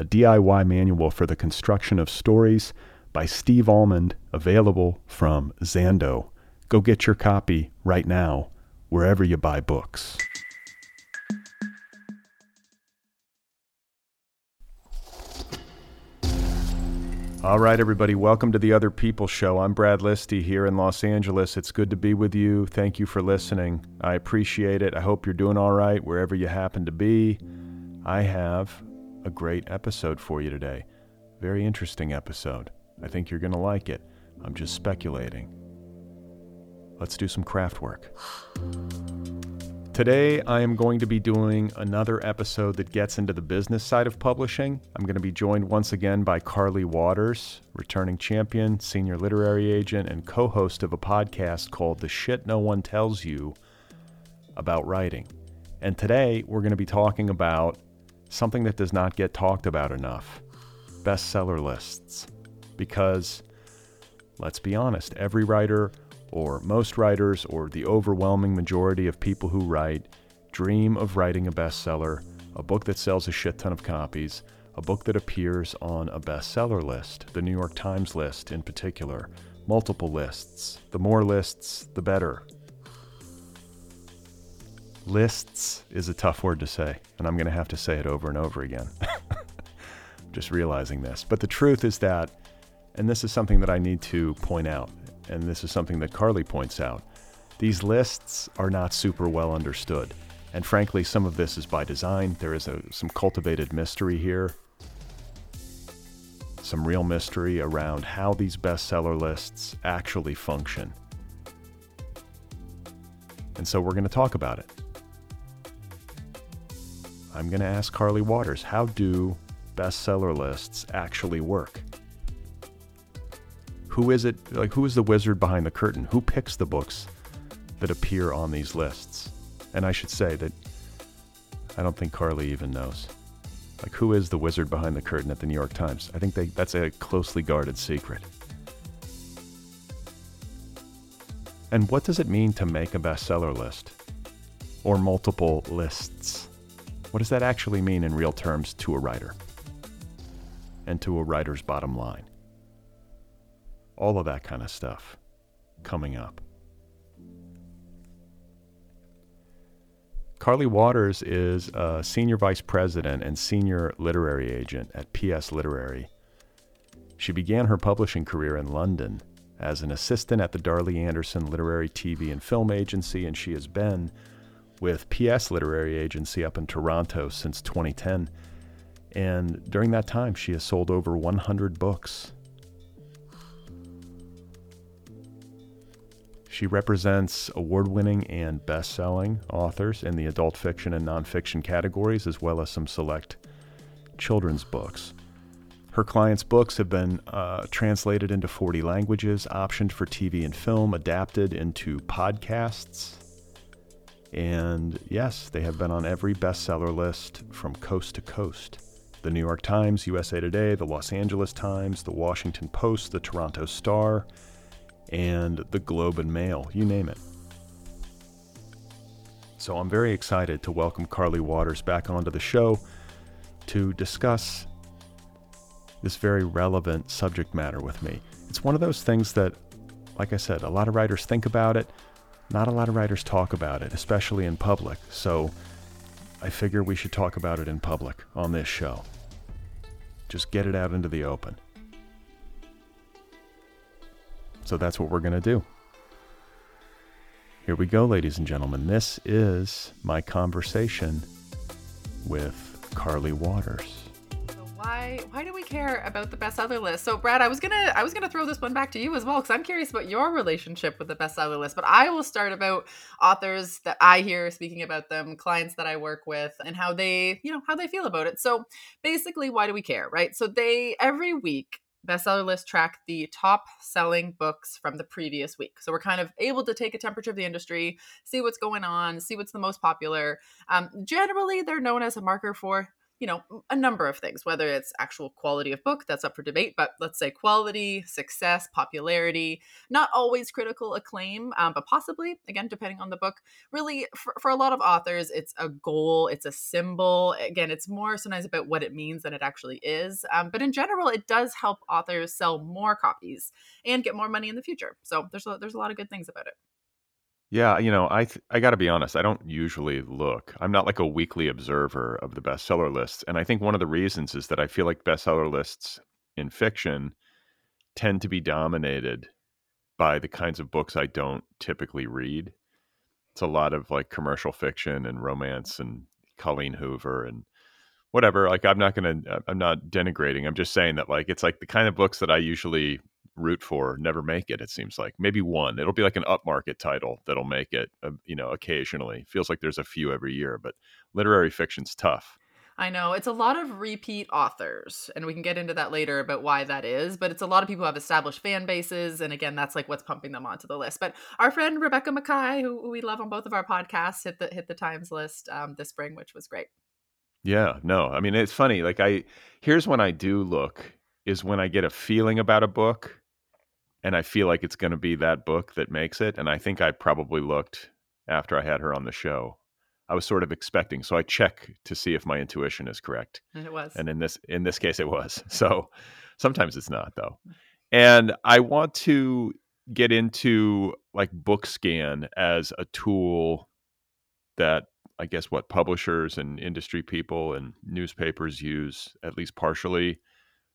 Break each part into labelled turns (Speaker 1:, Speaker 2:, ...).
Speaker 1: a DIY manual for the construction of stories by Steve Almond, available from Zando. Go get your copy right now, wherever you buy books. All right, everybody, welcome to the Other People Show. I'm Brad Listi here in Los Angeles. It's good to be with you. Thank you for listening. I appreciate it. I hope you're doing all right wherever you happen to be. I have a great episode for you today. Very interesting episode. I think you're going to like it. I'm just speculating. Let's do some craft work. Today, I am going to be doing another episode that gets into the business side of publishing. I'm going to be joined once again by Carly Watters, returning champion, senior literary agent, and co host of a podcast called The Shit No One Tells You about writing. And today, we're going to be talking about something that does not get talked about enough bestseller lists. Because, let's be honest, every writer or most writers, or the overwhelming majority of people who write, dream of writing a bestseller, a book that sells a shit ton of copies, a book that appears on a bestseller list, the New York Times list in particular, multiple lists. The more lists, the better. Lists is a tough word to say, and I'm going to have to say it over and over again. Just realizing this. But the truth is that, and this is something that I need to point out, and this is something that Carly points out, these lists are not super well understood. And frankly, some of this is by design. There is a, some cultivated mystery here, some real mystery around how these bestseller lists actually function. And so we're going to talk about it. I'm going to ask Carly Watters how do bestseller lists actually work? Who is it? Like, who is the wizard behind the curtain? Who picks the books that appear on these lists? And I should say that I don't think Carly even knows. Like, who is the wizard behind the curtain at the New York Times? I think they, that's a closely guarded secret. And what does it mean to make a bestseller list? Or multiple lists? What does that actually mean in real terms to a writer? And to a writer's bottom line? all of that kind of stuff coming up. Carly Watters is a senior vice president and senior literary agent at PS Literary. She began her publishing career in London as an assistant at the Darley Anderson Literary TV and Film Agency, and she has been with PS Literary Agency up in Toronto since 2010. And during that time, she has sold over 100 books She represents award winning and best selling authors in the adult fiction and nonfiction categories, as well as some select children's books. Her clients' books have been uh, translated into 40 languages, optioned for TV and film, adapted into podcasts. And yes, they have been on every bestseller list from coast to coast. The New York Times, USA Today, the Los Angeles Times, the Washington Post, the Toronto Star, and the Globe and Mail, you name it. So I'm very excited to welcome Carly Watters back onto the show to discuss this very relevant subject matter with me. It's one of those things that, like I said, a lot of writers think about it, not a lot of writers talk about it, especially in public. So I figure we should talk about it in public on this show. Just get it out into the open. So that's what we're going to do. Here we go, ladies and gentlemen. This is my conversation with Carly Watters
Speaker 2: why why do we care about the bestseller list? So Brad, I was gonna I was gonna throw this one back to you as well because I'm curious about your relationship with the bestseller list. But I will start about authors that I hear speaking about them, clients that I work with, and how they you know how they feel about it. So basically, why do we care, right? So they every week bestseller list track the top selling books from the previous week. So we're kind of able to take a temperature of the industry, see what's going on, see what's the most popular. Um, generally, they're known as a marker for you know, a number of things, whether it's actual quality of book, that's up for debate, but let's say quality, success, popularity, not always critical acclaim, um, but possibly, again, depending on the book. Really, for, for a lot of authors, it's a goal, it's a symbol. Again, it's more sometimes about what it means than it actually is. Um, but in general, it does help authors sell more copies and get more money in the future. So there's a, there's a lot of good things about it.
Speaker 1: Yeah, you know, I th- I got to be honest. I don't usually look. I'm not like a weekly observer of the bestseller lists, and I think one of the reasons is that I feel like bestseller lists in fiction tend to be dominated by the kinds of books I don't typically read. It's a lot of like commercial fiction and romance and Colleen Hoover and whatever. Like I'm not going to uh, I'm not denigrating. I'm just saying that like it's like the kind of books that I usually root for never make it. It seems like maybe one. It'll be like an upmarket title that'll make it. Uh, you know, occasionally feels like there's a few every year, but literary fiction's tough.
Speaker 2: I know it's a lot of repeat authors, and we can get into that later about why that is. But it's a lot of people who have established fan bases, and again, that's like what's pumping them onto the list. But our friend Rebecca Makkai, who, who we love on both of our podcasts, hit the hit the Times list um, this spring, which was great.
Speaker 1: Yeah, no, I mean it's funny. Like I, here's when I do look is when I get a feeling about a book and I feel like it's going to be that book that makes it. And I think I probably looked after I had her on the show. I was sort of expecting, so I check to see if my intuition is correct.
Speaker 2: And it was.
Speaker 1: And in this in this case, it was. So sometimes it's not though. And I want to get into like book scan as a tool that I guess what publishers and industry people and newspapers use at least partially,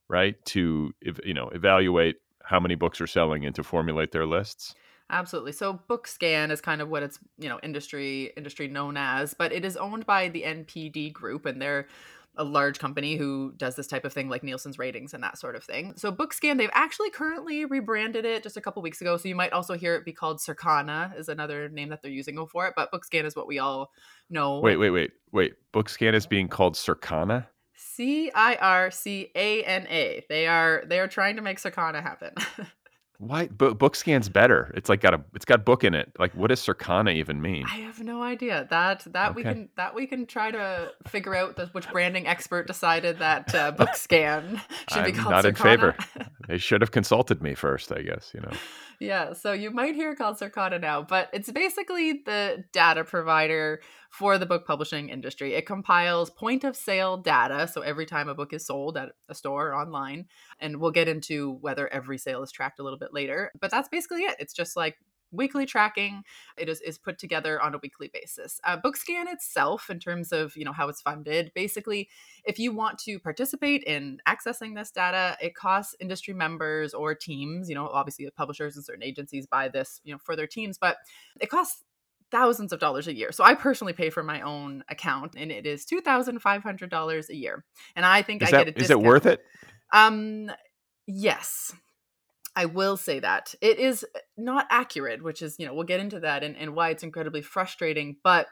Speaker 1: right? To you know evaluate how many books are selling and to formulate their lists?
Speaker 2: Absolutely. So BookScan is kind of what it's, you know, industry industry known as, but it is owned by the NPD group and they're a large company who does this type of thing like Nielsen's ratings and that sort of thing. So BookScan, they've actually currently rebranded it just a couple weeks ago. So you might also hear it be called Circana is another name that they're using for it. But BookScan is what we all know.
Speaker 1: Wait, wait, wait, wait. BookScan is being called Circana?
Speaker 2: C I R C A N A. They are they are trying to make Circana happen.
Speaker 1: Why book, scans better? It's like got a it's got book in it. Like what does Circana even mean?
Speaker 2: I have no idea. That that okay. we can that we can try to figure out the, which branding expert decided that uh, Bookscan should
Speaker 1: I'm
Speaker 2: be called
Speaker 1: not
Speaker 2: Circana.
Speaker 1: in favor. they should have consulted me first, I guess, you know.
Speaker 2: yeah, so you might hear it called Circana now, but it's basically the data provider for the book publishing industry. It compiles point of sale data. So every time a book is sold at a store or online, and we'll get into whether every sale is tracked a little bit later. But that's basically it. It's just like weekly tracking it is, is put together on a weekly basis uh, bookscan itself in terms of you know how it's funded basically if you want to participate in accessing this data it costs industry members or teams you know obviously publishers and certain agencies buy this you know for their teams but it costs thousands of dollars a year. So I personally pay for my own account and it is $2,500 a year. And I think
Speaker 1: is
Speaker 2: I
Speaker 1: that,
Speaker 2: get a
Speaker 1: discount. Is it worth it?
Speaker 2: Um yes. I will say that. It is not accurate, which is, you know, we'll get into that and, and why it's incredibly frustrating, but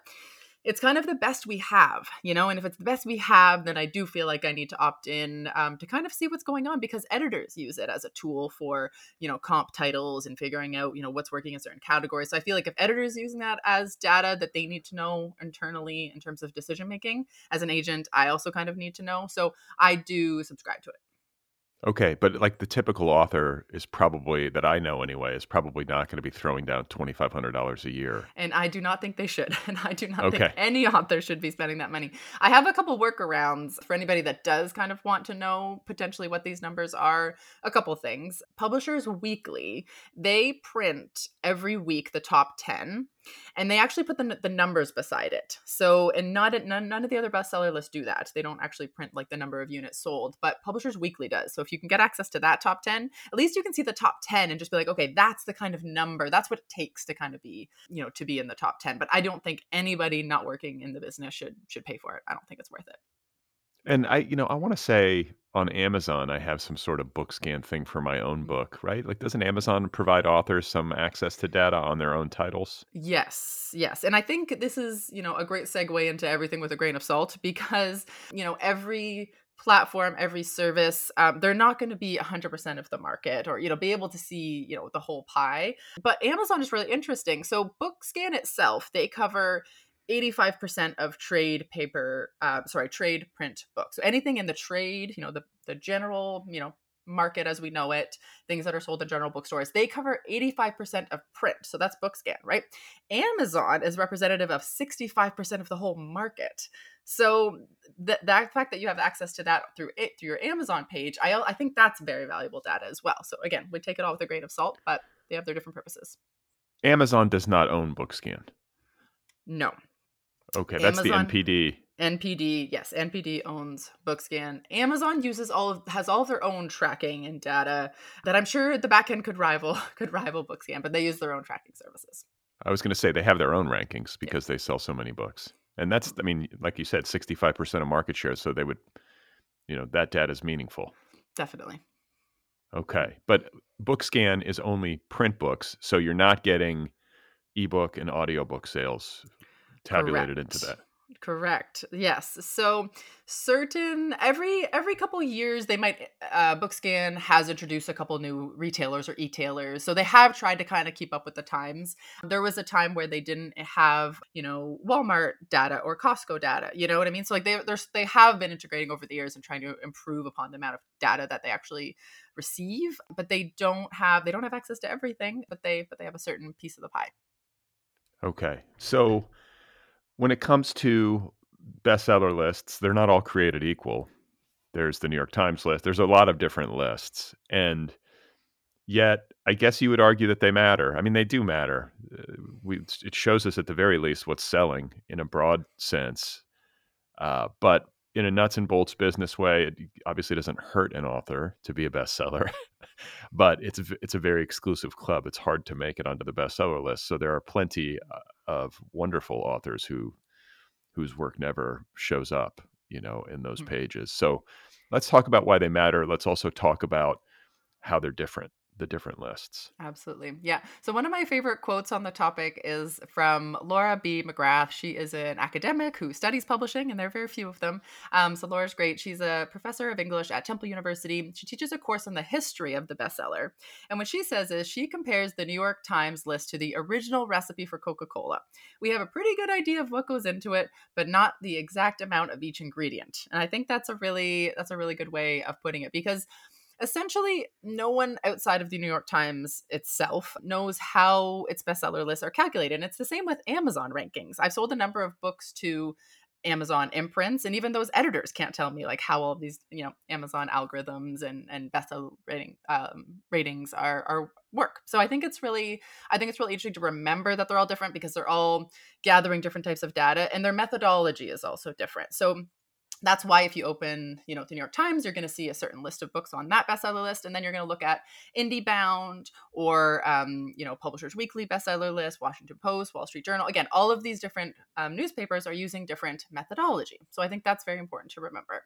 Speaker 2: it's kind of the best we have, you know. And if it's the best we have, then I do feel like I need to opt in um, to kind of see what's going on because editors use it as a tool for you know comp titles and figuring out you know what's working in certain categories. So I feel like if editors using that as data that they need to know internally in terms of decision making, as an agent, I also kind of need to know. So I do subscribe to it.
Speaker 1: Okay, but like the typical author is probably that I know anyway is probably not going to be throwing down twenty five hundred dollars a year.
Speaker 2: And I do not think they should. And I do not okay. think any author should be spending that money. I have a couple workarounds for anybody that does kind of want to know potentially what these numbers are. A couple things. Publishers Weekly, they print every week the top ten and they actually put the, the numbers beside it so and not none, none of the other bestseller lists do that they don't actually print like the number of units sold but publishers weekly does so if you can get access to that top 10, at least you can see the top 10 and just be like, okay, that's the kind of number. That's what it takes to kind of be, you know, to be in the top 10. But I don't think anybody not working in the business should should pay for it. I don't think it's worth it.
Speaker 1: And I, you know, I want to say on Amazon, I have some sort of book scan thing for my own book, right? Like, doesn't Amazon provide authors some access to data on their own titles?
Speaker 2: Yes, yes. And I think this is, you know, a great segue into everything with a grain of salt because, you know, every platform every service um, they're not going to be 100% of the market or you know be able to see you know the whole pie but amazon is really interesting so bookscan itself they cover 85% of trade paper uh, sorry trade print books. So anything in the trade you know the the general you know market as we know it things that are sold in general bookstores they cover 85% of print. So that's bookscan right? Amazon is representative of 65% of the whole market. So th- that fact that you have access to that through it through your amazon page I, I think that's very valuable data as well. So again we take it all with a grain of salt but they have their different purposes.
Speaker 1: Amazon does not own bookscan
Speaker 2: no
Speaker 1: Okay, that's Amazon, the NPD.
Speaker 2: NPD, yes, NPD owns Bookscan. Amazon uses all of has all of their own tracking and data that I'm sure the backend could rival could rival Bookscan, but they use their own tracking services.
Speaker 1: I was going to say they have their own rankings because yeah. they sell so many books. And that's I mean, like you said, 65% of market share, so they would you know, that data is meaningful.
Speaker 2: Definitely.
Speaker 1: Okay. But Bookscan is only print books, so you're not getting ebook and audiobook sales tabulated Correct. into that.
Speaker 2: Correct. Yes. So certain every every couple years they might uh, Bookscan has introduced a couple new retailers or e-tailers. So they have tried to kind of keep up with the times. There was a time where they didn't have, you know, Walmart data or Costco data. You know what I mean? So like they there's they have been integrating over the years and trying to improve upon the amount of data that they actually receive, but they don't have they don't have access to everything, but they but they have a certain piece of the pie.
Speaker 1: Okay. So when it comes to bestseller lists, they're not all created equal. There's the New York Times list. There's a lot of different lists. And yet, I guess you would argue that they matter. I mean, they do matter. Uh, we, it shows us at the very least what's selling in a broad sense. Uh, but in a nuts and bolts business way, it obviously doesn't hurt an author to be a bestseller, but it's a, it's a very exclusive club. It's hard to make it onto the bestseller list. So there are plenty uh, of wonderful authors who whose work never shows up, you know, in those mm-hmm. pages. So let's talk about why they matter. Let's also talk about how they're different the different lists.
Speaker 2: Absolutely. Yeah. So one of my favorite quotes on the topic is from Laura B. McGrath. She is an academic who studies publishing, and there are very few of them. Um, so Laura's great. She's a professor of English at Temple University. She teaches a course on the history of the bestseller. And what she says is she compares the New York Times list to the original recipe for Coca-Cola. We have a pretty good idea of what goes into it, but not the exact amount of each ingredient. And I think that's a really that's a really good way of putting it because essentially no one outside of the New York Times itself knows how its bestseller lists are calculated. And it's the same with Amazon rankings. I've sold a number of books to Amazon imprints, and even those editors can't tell me like how all these you know Amazon algorithms and and bestseller rating um, ratings are are work. So I think it's really I think it's really interesting to remember that they're all different because they're all gathering different types of data, and their methodology is also different. So that's why if you open you know the new york times you're going to see a certain list of books on that bestseller list and then you're going to look at indiebound or um, you know publishers weekly bestseller list washington post wall street journal. Again all of these different um, newspapers are using different methodology so i think that's very important to remember.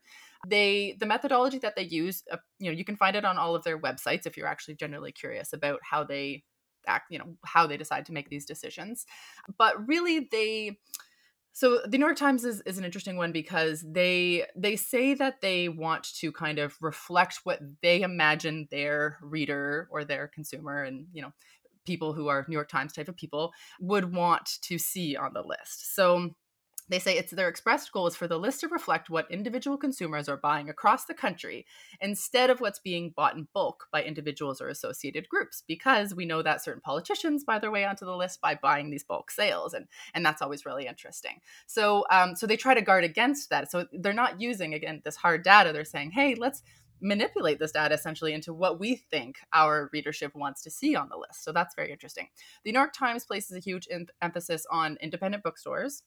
Speaker 2: They the methodology that they use uh, you know you can find it on all of their websites if you're actually generally curious about how they act you know how they decide to make these decisions. But really they so the New York Times is, is an interesting one because they they say that they want to kind of reflect what they imagine their reader or their consumer and you know people who are New York Times type of people would want to see on the list. So they say it's their expressed goal is for the list to reflect what individual consumers are buying across the country instead of what's being bought in bulk by individuals or associated groups because we know that certain politicians buy their way onto the list by buying these bulk sales and and that's always really interesting. So um, so they try to guard against that. So they're not using again this hard data. They're saying hey let's manipulate this data essentially into what we think our readership wants to see on the list. So that's very interesting. The new york times places a huge em- emphasis on independent bookstores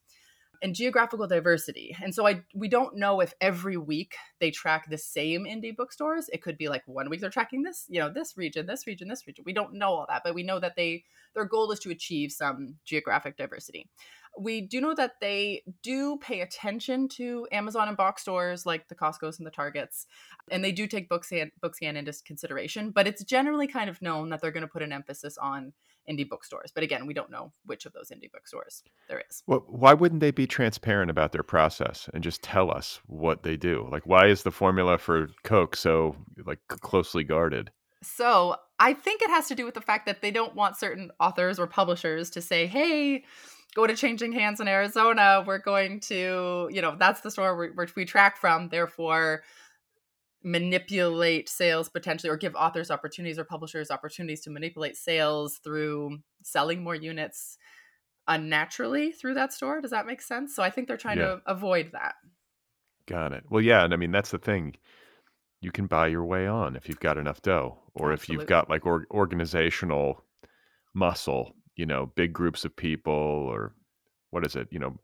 Speaker 2: and geographical diversity. And so I we don't know if every week they track the same indie bookstores. It could be like one week they're tracking this, you know, this region, this region, this region. We don't know all that, but we know that they their goal is to achieve some geographic diversity. We do know that they do pay attention to Amazon and box stores like the Costco's and the Targets, and they do take Bookscan, Bookscan into consideration. But it's generally kind of known that they're going to put an emphasis on indie bookstores. But again, we don't know which of those indie bookstores there is.
Speaker 1: Well, why wouldn't they be transparent about their process and just tell us what they do? Like, why is the formula for Coke so like closely guarded?
Speaker 2: So I think it has to do with the fact that they don't want certain authors or publishers to say, "Hey." go to Changing Hands in Arizona. We're going to, you know, that's the store where, we track from. Therefore, manipulate sales potentially or give authors opportunities or publishers opportunities to manipulate sales through selling more units unnaturally through that store. Does that make sense? So I think they're trying yeah. to avoid that.
Speaker 1: Got it. Well, yeah. And I mean, that's the thing. You can buy your way on if you've got enough dough or Absolutely. if you've got like or- organizational muscle you know, big groups of people or what is it, you know,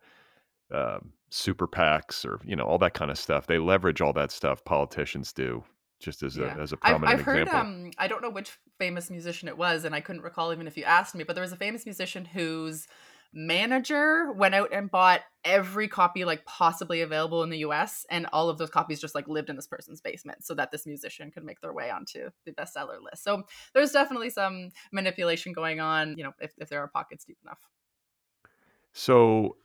Speaker 1: uh, super PACs or you know all that kind of stuff. They leverage all that stuff. Politicians do just as yeah. a as a prominent
Speaker 2: I've, I've
Speaker 1: example.
Speaker 2: heard. Um, I don't know which famous musician it was, and I couldn't recall even if you asked me. But there was a famous musician whose manager went out and bought every copy like possibly available in the US and all of those copies just like lived in this person's basement so that this musician could make their way onto the bestseller list. So there's definitely some manipulation going on, you know, if, if there are pockets deep enough.
Speaker 1: So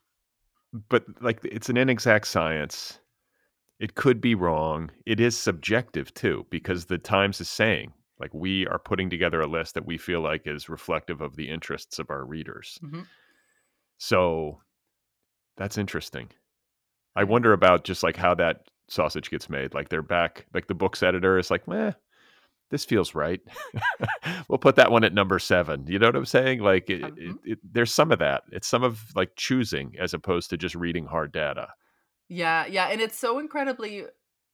Speaker 1: but like it's an inexact science. It could be wrong. It is subjective too because the Times is saying like we are putting together a list that we feel like is reflective of the interests of our readers. Mm-hmm. So that's interesting. I wonder about just like how that sausage gets made. Like they're back, like the books editor is like, meh, this feels right. we'll put that one at number seven. You know what I'm saying? Like it, mm-hmm. it, it, there's some of that. It's some of like choosing as opposed to just reading hard data.
Speaker 2: Yeah, yeah, and it's so incredibly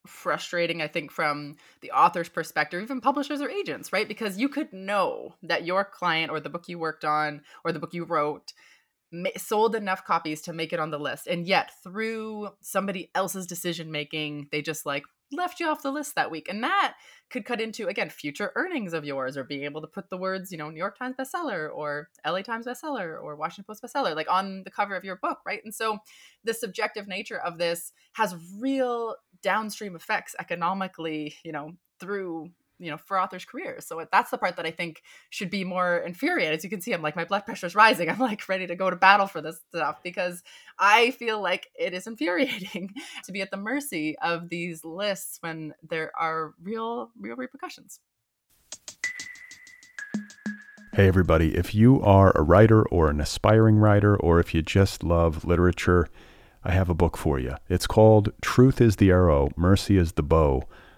Speaker 2: frustrating i think from the author's perspective even publishers or agents right because you could know that your client or the book you worked on or the book you wrote sold enough copies to make it on the list and yet through somebody else's decision making they just like left you off the list that week and that could cut into again future earnings of yours or being able to put the words you know new york times bestseller or la times bestseller or washington post bestseller like on the cover of your book right? And so the subjective nature of this has real downstream effects economically you know through you know for authors careers. So that's the part that i think should be more infuriating. As you can see i'm like my blood pressure is rising. I'm like ready to go to battle for this stuff because i feel like it is infuriating to be at the mercy of these lists when there are real real repercussions.
Speaker 1: Hey, everybody. If you are a writer or an aspiring writer, or if you just love literature, I have a book for you. It's called Truth is the Arrow, Mercy is the Bow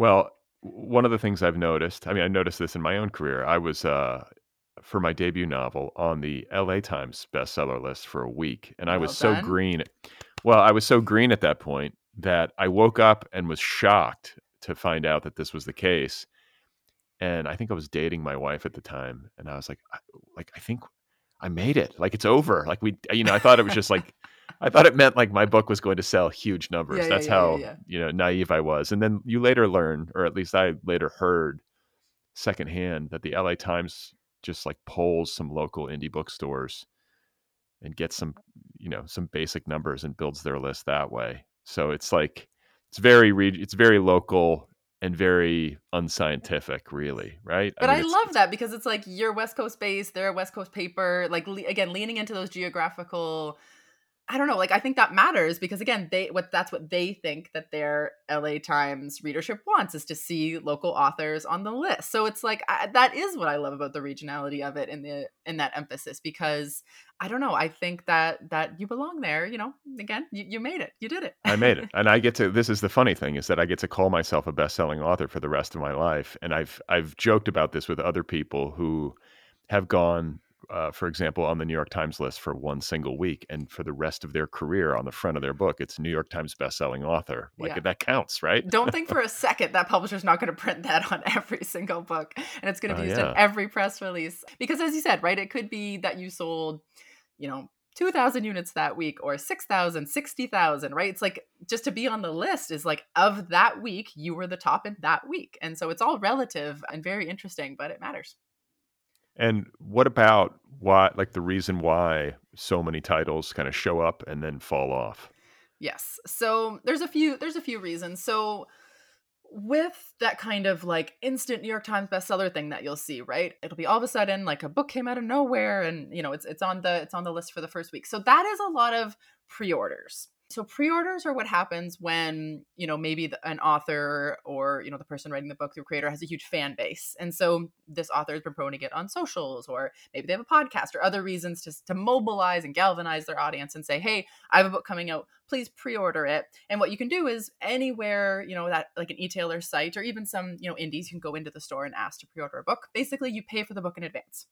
Speaker 1: Well, one of the things I've noticed, I mean, I noticed this in my own career. I was, uh, for my debut novel, on the LA Times bestseller list for a week. And I was so green. Well, I was so green at that point that I woke up and was shocked to find out that this was the case. And I think I was dating my wife at the time. And I was like, I, like, I think I made it. Like, it's over. Like, we, you know, I thought it was just like, I thought it meant like my book was going to sell huge numbers. Yeah, That's yeah, how yeah, you know naive I was. And then you later learn, or at least I later heard secondhand, that the LA Times just like polls some local indie bookstores and gets some you know some basic numbers and builds their list that way. So it's like it's very re- it's very local and very unscientific, really, right?
Speaker 2: But I,
Speaker 1: mean,
Speaker 2: I love that because it's like you're West Coast based, they're a West Coast paper. Like le- again, leaning into those geographical. I don't know. Like I think that matters because again, they what that's what they think that their LA Times readership wants is to see local authors on the list. So it's like I, that is what I love about the regionality of it and the in that emphasis because I don't know. I think that that you belong there. You know, again, you, you made it. You did it.
Speaker 1: I made it. And I get to this is the funny thing is that I get to call myself a best-selling author for the rest of my life. And I've I've joked about this with other people who have gone uh, for example, on the New York Times list for one single week, and for the rest of their career, on the front of their book, it's New York Times best-selling author. Like
Speaker 2: Yeah.
Speaker 1: that counts, right?
Speaker 2: Don't think for a second that publisher's not going to print that on every single book and it's going to
Speaker 1: Oh,
Speaker 2: be used
Speaker 1: yeah.
Speaker 2: in every press release. Because as you said, right, it could be that you sold, you know, 2,000 units that week or 6,000, 60,000, right? It's like just to be on the list is like of that week, you were the top in that week. And so it's all relative and very interesting, but it matters.
Speaker 1: And what about why, like the reason why so many titles kind of show up and then fall off?
Speaker 2: Yes. So there's a few there's a few reasons. So with that kind of like instant New York Times bestseller thing that you'll see, right? It'll be all of a sudden like a book came out of nowhere and you know it's it's on the it's on the list for the first week. So that is a lot of pre-orders. So pre-orders are what happens when, you know, maybe the, an author or, you know, the person writing the book, the creator has a huge fan base. And so this author has been promoting it on socials or maybe they have a podcast or other reasons to, to mobilize and galvanize their audience and say, hey, I have a book coming out. Please pre-order it. And what you can do is anywhere, you know, that like an e-tailer site or even some, you know, indies, you can go into the store and ask to pre-order a book. Basically, you pay for the book in advance.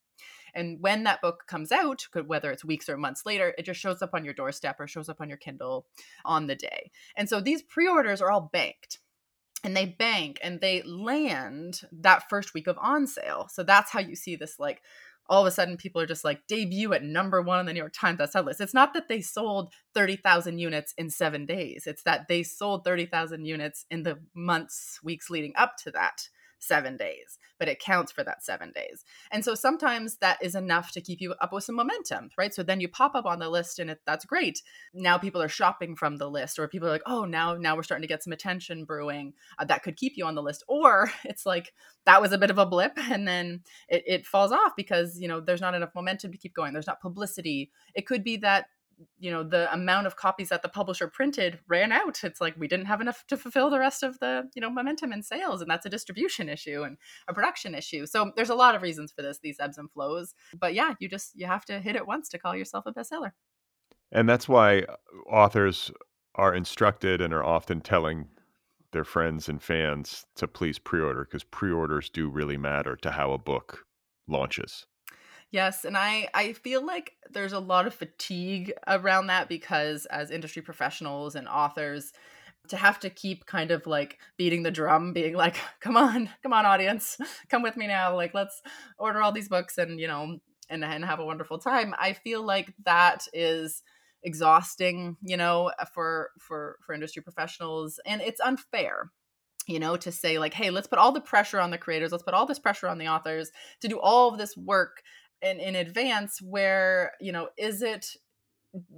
Speaker 2: And when that book comes out, whether it's weeks or months later, it just shows up on your doorstep or shows up on your Kindle on the day. And so these pre-orders are all banked and they bank and they land that first week of on sale. So that's how you see this like all of a sudden people are just like debut at number one on the New York Times bestseller list. It's not that they sold 30,000 units in seven days. It's that they sold 30,000 units in the months, weeks leading up to that seven days, but it counts for that seven days. And so sometimes that is enough to keep you up with some momentum, right? So then you pop up on the list and it, that's great. Now people are shopping from the list or people are like, oh, now now we're starting to get some attention brewing. Uh, that could keep you on the list. Or it's like that was a bit of a blip and then it, it falls off because, you know, there's not enough momentum to keep going. There's not publicity. It could be that you know the amount of copies that the publisher printed ran out. It's like we didn't have enough to fulfill the rest of the you know momentum and sales and that's a distribution issue and a production issue. So there's a lot of reasons for this these ebbs and flows. But yeah you just you have to hit it once to call yourself a bestseller.
Speaker 1: And that's why uh, authors are instructed and are often telling their friends and fans to please pre-order because pre-orders do really matter to how a book launches.
Speaker 2: Yes, and I I feel like there's a lot of fatigue around that because as industry professionals and authors to have to keep kind of like beating the drum being like come on come on audience come with me now like let's order all these books and you know and and have a wonderful time i feel like that is exhausting you know for for for industry professionals and it's unfair you know to say like hey let's put all the pressure on the creators let's put all this pressure on the authors to do all of this work in, in advance where you know is it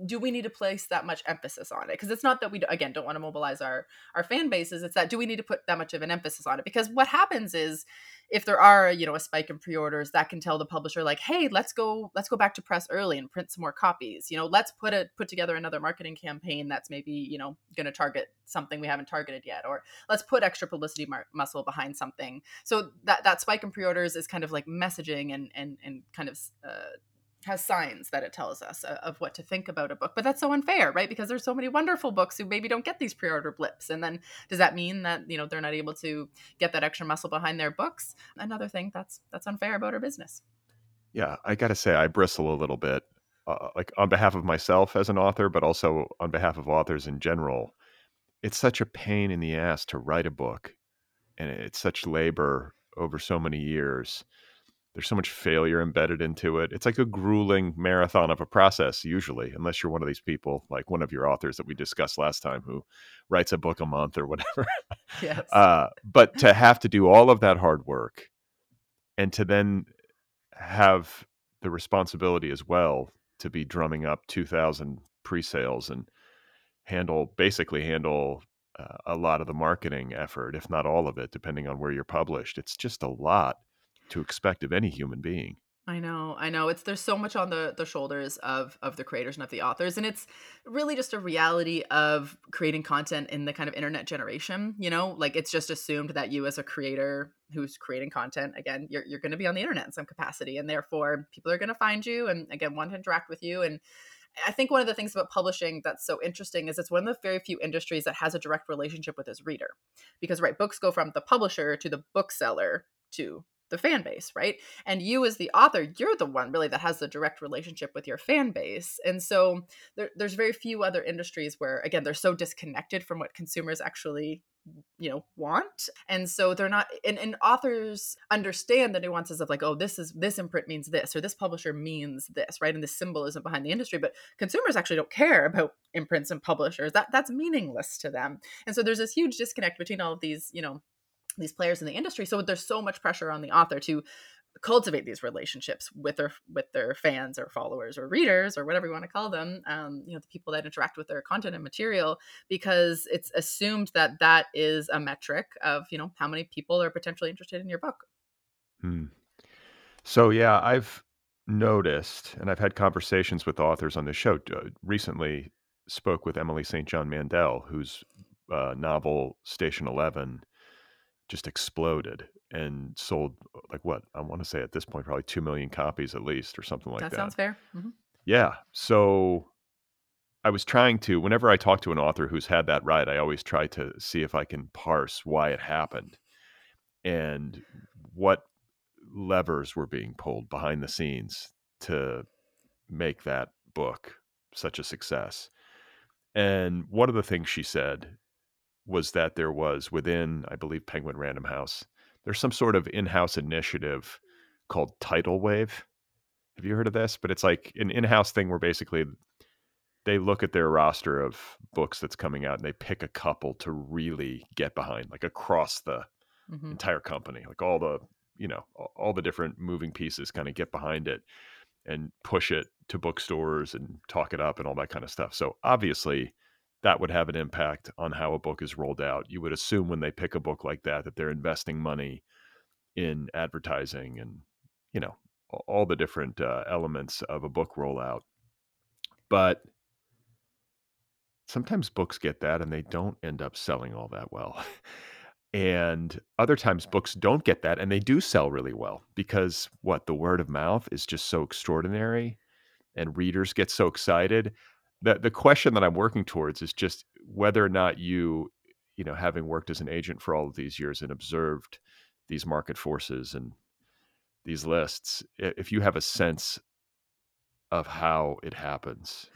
Speaker 2: do we need to place that much emphasis on it? Because it's not that we again don't want to mobilize our our fan bases it's that do we need to put that much of an emphasis on it? Because what happens is if there are you know a spike in pre-orders that can tell the publisher like hey let's go let's go back to press early and print some more copies. You know let's put it put together another marketing campaign that's maybe you know going to target something we haven't targeted yet or let's put extra publicity mar- muscle behind something. So that that spike in pre-orders is kind of like messaging and and and kind of uh, has signs that it tells us uh, of what to think about a book but that's so unfair right because there's so many wonderful books who maybe don't get these pre-order blips and then does that mean that you know they're not able to get that extra muscle behind their books another thing that's that's unfair about our business
Speaker 1: Yeah, I got to say I bristle a little bit uh, like on behalf of myself as an author but also on behalf of authors in general. It's such a pain in the ass to write a book and it's such labor over so many years. There's so much failure embedded into it. It's like a grueling marathon of a process, usually, unless you're one of these people, like one of your authors that we discussed last time, who writes a book a month or whatever.
Speaker 2: yes
Speaker 1: Uh, but to have to do all of that hard work and to then have the responsibility as well to be drumming up 2,000 pre-sales and handle basically handle uh, a lot of the marketing effort, if not all of it, depending on where you're published. It's just a lot to expect of any human being.
Speaker 2: I know, I know. It's there's so much on the the shoulders of of the creators and of the authors, and it's really just a reality of creating content in the kind of internet generation. You know, like it's just assumed that you as a creator who's creating content, again, you're you're going to be on the internet in some capacity, and therefore people are going to find you and again want to interact with you and I think one of the things about publishing that's so interesting is it's one of the very few industries that has a direct relationship with its reader. Because, right, books go from the publisher to the bookseller to the fan base, right? And you, as the author, you're the one really that has the direct relationship with your fan base. And so there, there's very few other industries where, again, they're so disconnected from what consumers actually you know want and so they're not and, and authors understand the nuances of like oh this is this imprint means this or this publisher means this right and the symbolism behind the industry but consumers actually don't care about imprints and publishers that that's meaningless to them and so there's this huge disconnect between all of these you know these players in the industry so there's so much pressure on the author to cultivate these relationships with their with their fans or followers or readers or whatever you want to call them um, you know the people that interact with their content and material because it's assumed that that is a metric of you know how many people are potentially interested in your book
Speaker 1: hmm. so yeah i've noticed and i've had conversations with authors on this show uh, recently spoke with emily st john mandel whose uh, novel station 11 just exploded and sold like what I want to say at this point probably two million copies at least or something like that.
Speaker 2: That sounds fair. Mm-hmm.
Speaker 1: Yeah. So I was trying to whenever I talk to an author who's had that ride, I always try to see if I can parse why it happened and what levers were being pulled behind the scenes to make that book such a success. And one of the things she said was that there was within, I believe, Penguin Random House, there's some sort of in-house initiative called Tidal Wave. Have you heard of this? But it's like an in-house thing where basically they look at their roster of books that's coming out and they pick a couple to really get behind, like across the mm-hmm. entire company, like all the you know all the different moving pieces, kind of get behind it and push it to bookstores and talk it up and all that kind of stuff. So obviously that would have an impact on how a book is rolled out. You would assume when they pick a book like that that they're investing money in advertising and you know all the different uh, elements of a book rollout. But sometimes books get that and they don't end up selling all that well. and other times books don't get that and they do sell really well because what the word of mouth is just so extraordinary and readers get so excited the the question that I'm working towards is just whether or not you, you know, having worked as an agent for all of these years and observed these market forces and these lists, if you have a sense of how it happens.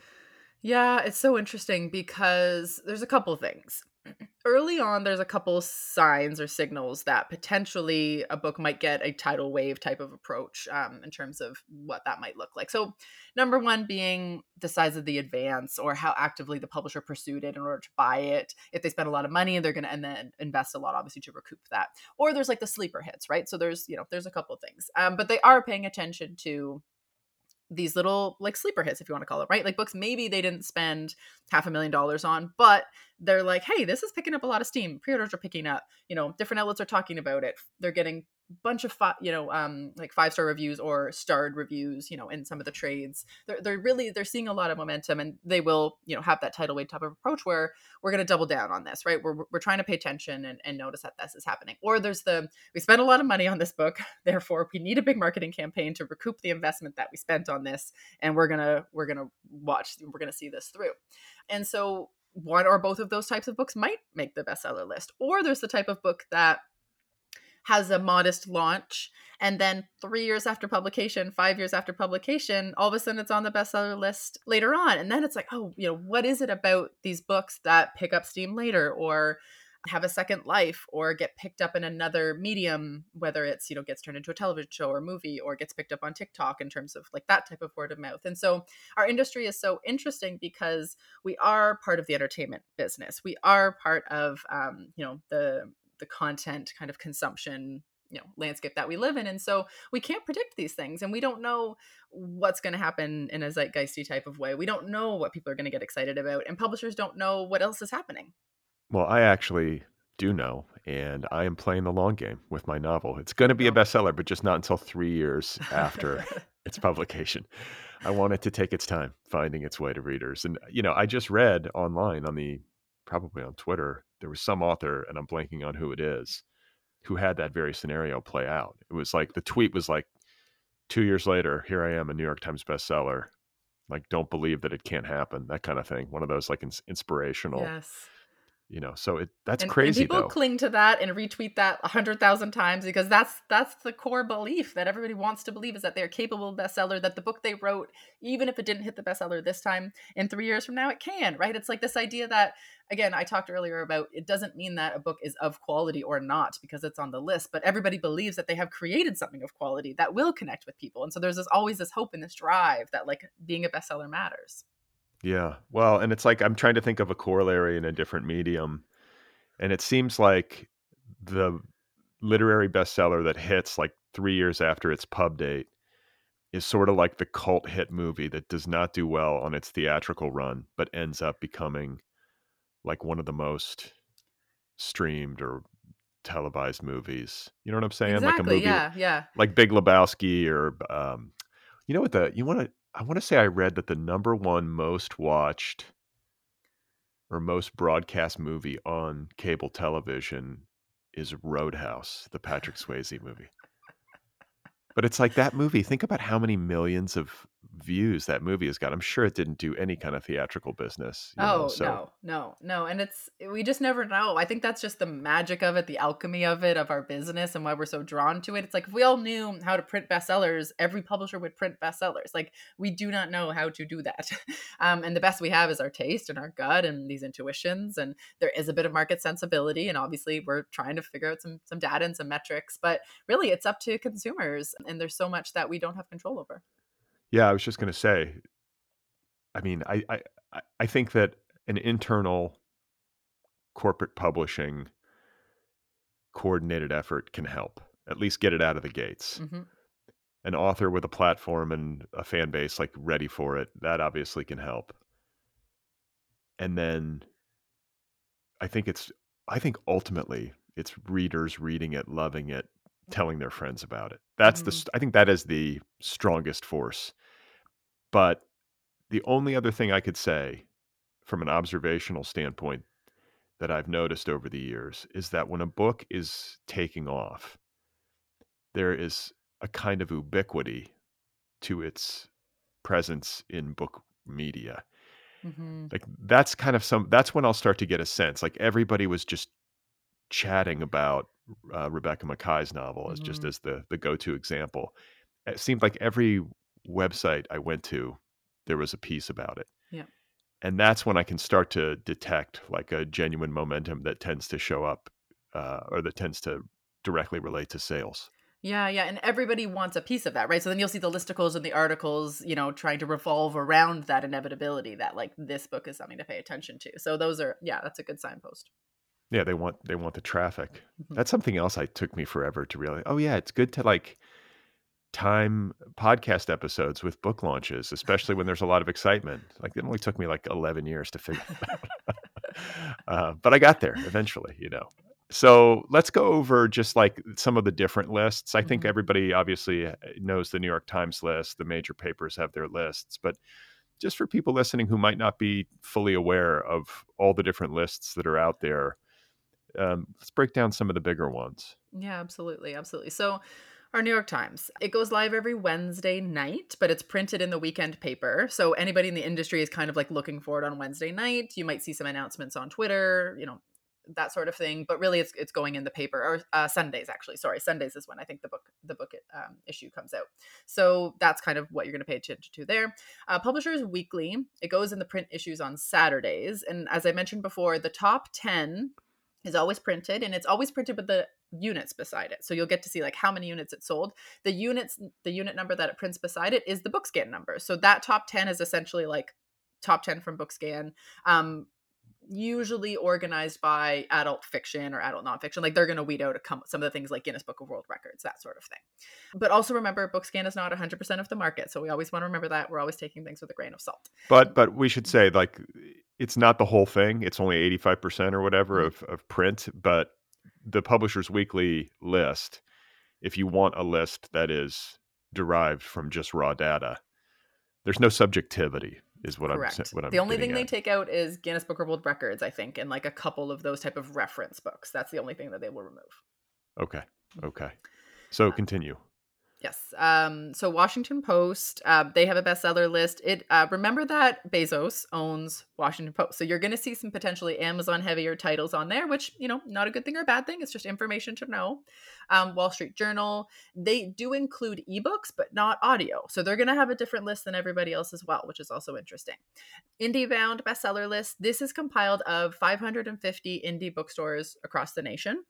Speaker 2: Yeah, it's so interesting because there's a couple things early on there's a couple signs or signals that potentially a book might get a tidal wave type of approach um, in terms of what that might look like. So number one being the size of the advance or how actively the publisher pursued it in order to buy it. If they spend a lot of money they're going to and then invest a lot obviously to recoup that. Or there's like the sleeper hits right? So there's you know there's a couple things. Um, but they are paying attention to these little like sleeper hits if you want to call it right? Like books maybe they didn't spend half a million dollars on but they're like hey this is picking up a lot of steam. Pre-orders are picking up. You know different outlets are talking about it. They're getting bunch of fi- you know um like five star reviews or starred reviews you know in some of the trades. They're, they're really they're seeing a lot of momentum and they will you know have that tidal wave type of approach where we're going to double down on this right? We're, we're trying to pay attention and, and notice that this is happening. Or there's the we spent a lot of money on this book therefore we need a big marketing campaign to recoup the investment that we spent on this and we're gonna we're gonna watch we're gonna see this through. And so one or both of those types of books might make the bestseller list or there's the type of book that has a modest launch and then three years after publication five years after publication all of a sudden it's on the bestseller list later on. And then it's like oh you know what is it about these books that pick up steam later or have a second life or get picked up in another medium whether it's you know gets turned into a television show or movie or gets picked up on tiktok in terms of like that type of word of mouth. And so our industry is so interesting because we are part of the entertainment business. We are part of um, you know the the content kind of consumption you know landscape that we live in and so we can't predict these things and we don't know what's going to happen in a zeitgeisty type of way. We don't know what people are going to get excited about and publishers don't know what else is happening.
Speaker 1: Well i actually do know and i am playing the long game with my novel. It's going to be a oh. bestseller but just not until three years after its publication. I want it to take its time finding its way to readers and you know i just read online on the probably on twitter there was some author and i'm blanking on who it is who had that very scenario play out. It was like the tweet was like, two years later, here I am, a New York Times bestseller. Like, don't believe that it can't happen. That kind of thing. One of those like ins- inspirational.
Speaker 2: Yes
Speaker 1: you know so it that's
Speaker 2: and,
Speaker 1: crazy
Speaker 2: and people
Speaker 1: though.
Speaker 2: cling to that and retweet that a hundred thousand times because that's that's the core belief that everybody wants to believe is that they're capable bestseller that the book they wrote even if it didn't hit the bestseller this time in three years from now it can right? It's like this idea that again i talked earlier about it doesn't mean that a book is of quality or not because it's on the list but everybody believes that they have created something of quality that will connect with people. And so there's this always this hope and this drive that like being a bestseller matters
Speaker 1: yeah. Well, and it's like I'm trying to think of a corollary in a different medium. And it seems like the literary bestseller that hits like three years after its pub date is sort of like the cult hit movie that does not do well on its theatrical run, but ends up becoming like one of the most streamed or televised movies. You know what I'm saying?
Speaker 2: Exactly,
Speaker 1: like a movie,
Speaker 2: yeah, yeah.
Speaker 1: like Big Lebowski or, um, you know what the you want to I want to say I read that the number one most watched or most broadcast movie on cable television is Road House, the Patrick Swayze movie. But it's like that movie. Think about how many millions of views that movie has got. I'm sure it didn't do any kind of theatrical business.
Speaker 2: oh know, so. no, no, no. And it's we just never know. I think that's just the magic of it, the alchemy of it, of our business, and why we're so drawn to it. It's like if we all knew how to print bestsellers, every publisher would print bestsellers. Like we do not know how to do that. Um, and the best we have is our taste and our gut and these intuitions. And there is a bit of market sensibility, and obviously we're trying to figure out some some data and some metrics. But really, it's up to consumers, and there's so much that we don't have control over.
Speaker 1: Yeah, I was just going to say. I mean, I, I I think that an internal corporate publishing coordinated effort can help at least get it out of the gates. Mm-hmm. An author with a platform and a fan base like ready for it that obviously can help. And then I think it's I think ultimately it's readers reading it, loving it, telling their friends about it. That's mm-hmm. the I think that is the strongest force but the only other thing I could say from an observational standpoint that I've noticed over the years is that when a book is taking off, there is a kind of ubiquity to its presence in book media. Mm-hmm. Like that's kind of some that's when I'll start to get a sense. Like everybody was just chatting about uh, Rebecca Makkai's novel as mm-hmm. just as the the go to example. It seemed like every website I went to, there was a piece about it.
Speaker 2: Yeah.
Speaker 1: And that's when I can start to detect like a genuine momentum that tends to show up uh, or that tends to directly relate to sales.
Speaker 2: Yeah, yeah, and everybody wants a piece of that, right? So then you'll see the listicles and the articles, you know, trying to revolve around that inevitability that like this book is something to pay attention to. So those are, yeah, that's a good signpost.
Speaker 1: Yeah, they want they want the traffic. Mm-hmm. That's something else I took me forever to realize. Oh yeah, it's good to like time podcast episodes with book launches, especially when there's a lot of excitement. Like it only took me like 11 years to figure it out. uh, but I got there eventually, you know. So let's go over just like some of the different lists. I think mm-hmm. everybody obviously uh, knows the New York Times list, the major papers have their lists, but just for people listening who might not be fully aware of all the different lists that are out there, um, let's break down some of the bigger ones.
Speaker 2: Yeah, absolutely. Absolutely. So, our New York Times. It goes live every Wednesday night, but it's printed in the weekend paper. So anybody in the industry is kind of like looking for it on Wednesday night. You might see some announcements on Twitter, you know, that sort of thing. But really, it's it's going in the paper or uh, Sundays actually. Sorry, Sundays is when I think the book the book um, issue comes out. So that's kind of what you're going to pay attention to there. Uh, Publishers Weekly. It goes in the print issues on Saturdays, and as I mentioned before, the top ten is always printed and it's always printed with the units beside it. So you'll get to see like how many units it sold. The units, the unit number that it prints beside it is the BookScan number. So that top 10 is essentially like top 10 from BookScan. Um, usually organized by adult fiction or adult nonfiction. Like they're going to weed out some of the things like Guinness Book of World Records, that sort of thing. But also remember, Bookscan is not 100% of the market, so we always want to remember that. We're always taking things with a grain of salt.
Speaker 1: But but we should say like it's not the whole thing. It's only 85% or whatever mm-hmm. of of print, but the Publishers Weekly list, if you want a list that is derived from just raw data, there's no subjectivity is what Correct. I'm what I'm
Speaker 2: The only thing
Speaker 1: at.
Speaker 2: they take out is Guinness Book of World Records, I think, and like a couple of those type of reference books. That's the only thing that they will remove.
Speaker 1: Okay. Okay. So uh, continue.
Speaker 2: Yes. Um, so Washington Post, uh, they have a bestseller list. It uh, remember that Bezos owns Washington Post, so you're going to see some potentially Amazon heavier titles on there, which you know, not a good thing or a bad thing. It's just information to know. Um, Wall Street Journal, they do include ebooks, but not audio, so they're going to have a different list than everybody else as well, which is also interesting. IndieBound bestseller list. This is compiled of 550 indie bookstores across the nation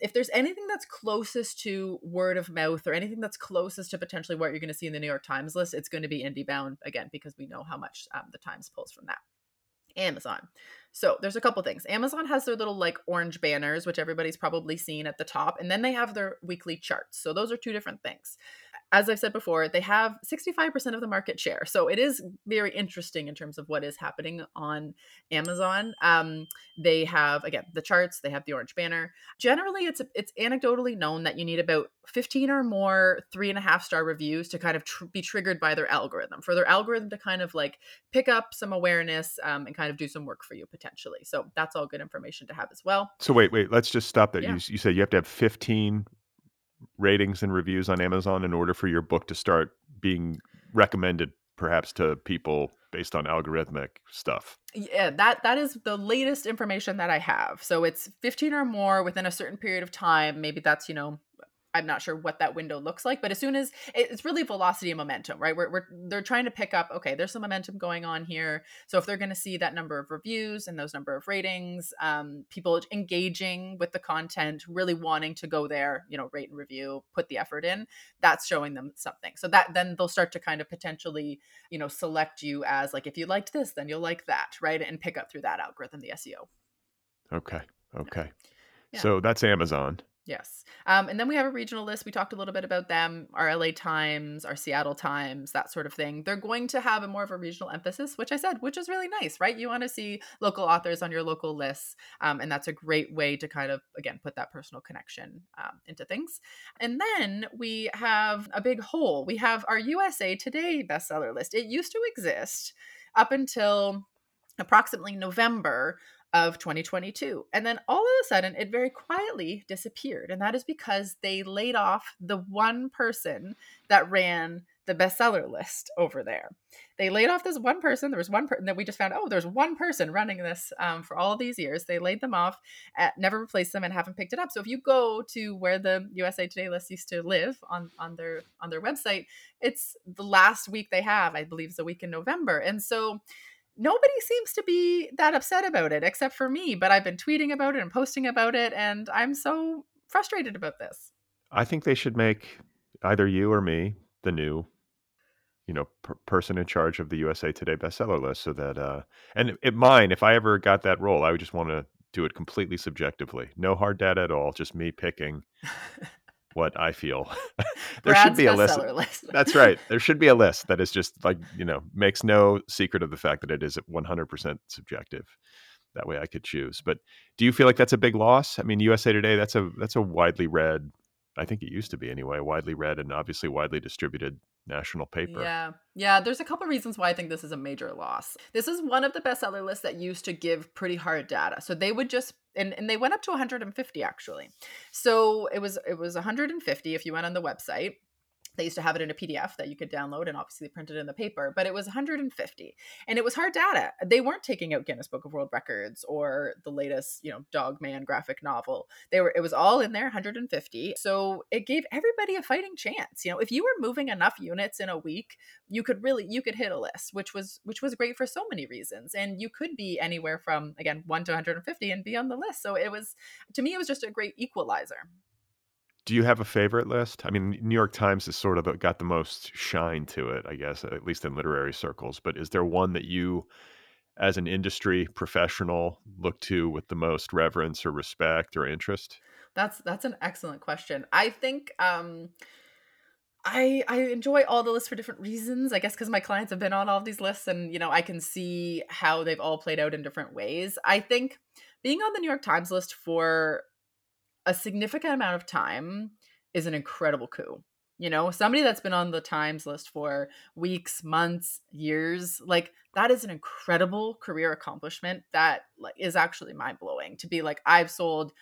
Speaker 2: if there's anything that's closest to word of mouth or anything that's closest to potentially what you're going to see in the New York Times list, it's going to be IndieBound again because we know how much um, the Times pulls from that. Amazon. So there's a couple things. Amazon has their little like orange banners, which everybody's probably seen at the top, and then they have their weekly charts. So those are two different things as I've said before, they have 65% of the market share. So it is very interesting in terms of what is happening on Amazon. Um, they have, again, the charts, they have the orange banner. Generally, it's it's anecdotally known that you need about 15 or more three and a half star reviews to kind of tr- be triggered by their algorithm, for their algorithm to kind of like pick up some awareness um, and kind of do some work for you potentially. So that's all good information to have as well.
Speaker 1: So wait, wait, let's just stop there. Yeah. You, you said you have to have 15 ratings and reviews on Amazon in order for your book to start being recommended perhaps to people based on algorithmic stuff.
Speaker 2: Yeah, that that is the latest information that I have. So it's 15 or more within a certain period of time. Maybe that's, you know, I'm not sure what that window looks like, but as soon as it's really velocity and momentum, right? We're, we're they're trying to pick up. Okay, there's some momentum going on here. So if they're going to see that number of reviews and those number of ratings, um, people engaging with the content, really wanting to go there, you know, rate and review, put the effort in, that's showing them something. So that then they'll start to kind of potentially, you know, select you as like if you liked this, then you'll like that, right? And pick up through that algorithm, the SEO.
Speaker 1: Okay. Okay. Yeah. So that's Amazon.
Speaker 2: Yes. Um, and then we have a regional list. We talked a little bit about them, our LA Times, our Seattle Times, that sort of thing. They're going to have a more of a regional emphasis, which I said, which is really nice, right? You want to see local authors on your local lists. Um, and that's a great way to kind of, again, put that personal connection um, into things. And then we have a big hole. We have our USA Today bestseller list. It used to exist up until approximately November of 2022. And then all of a sudden, it very quietly disappeared. And that is because they laid off the one person that ran the bestseller list over there. They laid off this one person. There was one person that we just found, oh, there's one person running this um, for all these years. They laid them off, at, never replaced them, and haven't picked it up. So if you go to where the USA Today list used to live on on their on their website, it's the last week they have, I believe, is a week in November. And so nobody seems to be that upset about it except for me but i've been tweeting about it and posting about it and i'm so frustrated about this.
Speaker 1: I think they should make either you or me the new you know per- person in charge of the usa today bestseller list so that uh and it mine if i ever got that role i would just want to do it completely subjectively. No hard data at all just me picking what I feel.
Speaker 2: there should be a list. list.
Speaker 1: That's right. There should be a list that is just like, you know, makes no secret of the fact that it is 100% subjective. That way I could choose. But do you feel like that's a big loss? I mean, USA Today, that's a that's a widely read I think it used to be anyway, widely read and obviously widely distributed national paper.
Speaker 2: Yeah. Yeah. There's a couple reasons why I think this is a major loss. This is one of the bestseller lists that used to give pretty hard data. So they would just and, and they went up to 150 actually. So it was it was 150 if you went on the website they used to have it in a PDF that you could download and obviously printed in the paper, but it was 150 and it was hard data. They weren't taking out Guinness Book of World Records or the latest, you know, Dog Man graphic novel. They were, it was all in there, 150. So it gave everybody a fighting chance. You know, if you were moving enough units in a week, you could really, you could hit a list, which was, which was great for so many reasons. And you could be anywhere from, again, one to 150 and be on the list. So it was, to me, it was just a great equalizer
Speaker 1: do you have a favorite list? I mean, New York Times has sort of got the most shine to it, I guess, at least in literary circles. But is there one that you as an industry professional look to with the most reverence or respect or interest?
Speaker 2: That's that's an excellent question. I think um I I enjoy all the lists for different reasons. I guess because my clients have been on all of these lists, and you know I can see how they've all played out in different ways. I think being on the New York Times list for a significant amount of time is an incredible coup. You know, somebody that's been on the Times list for weeks, months, years, like that is an incredible career accomplishment that like is actually mind blowing to be like I've sold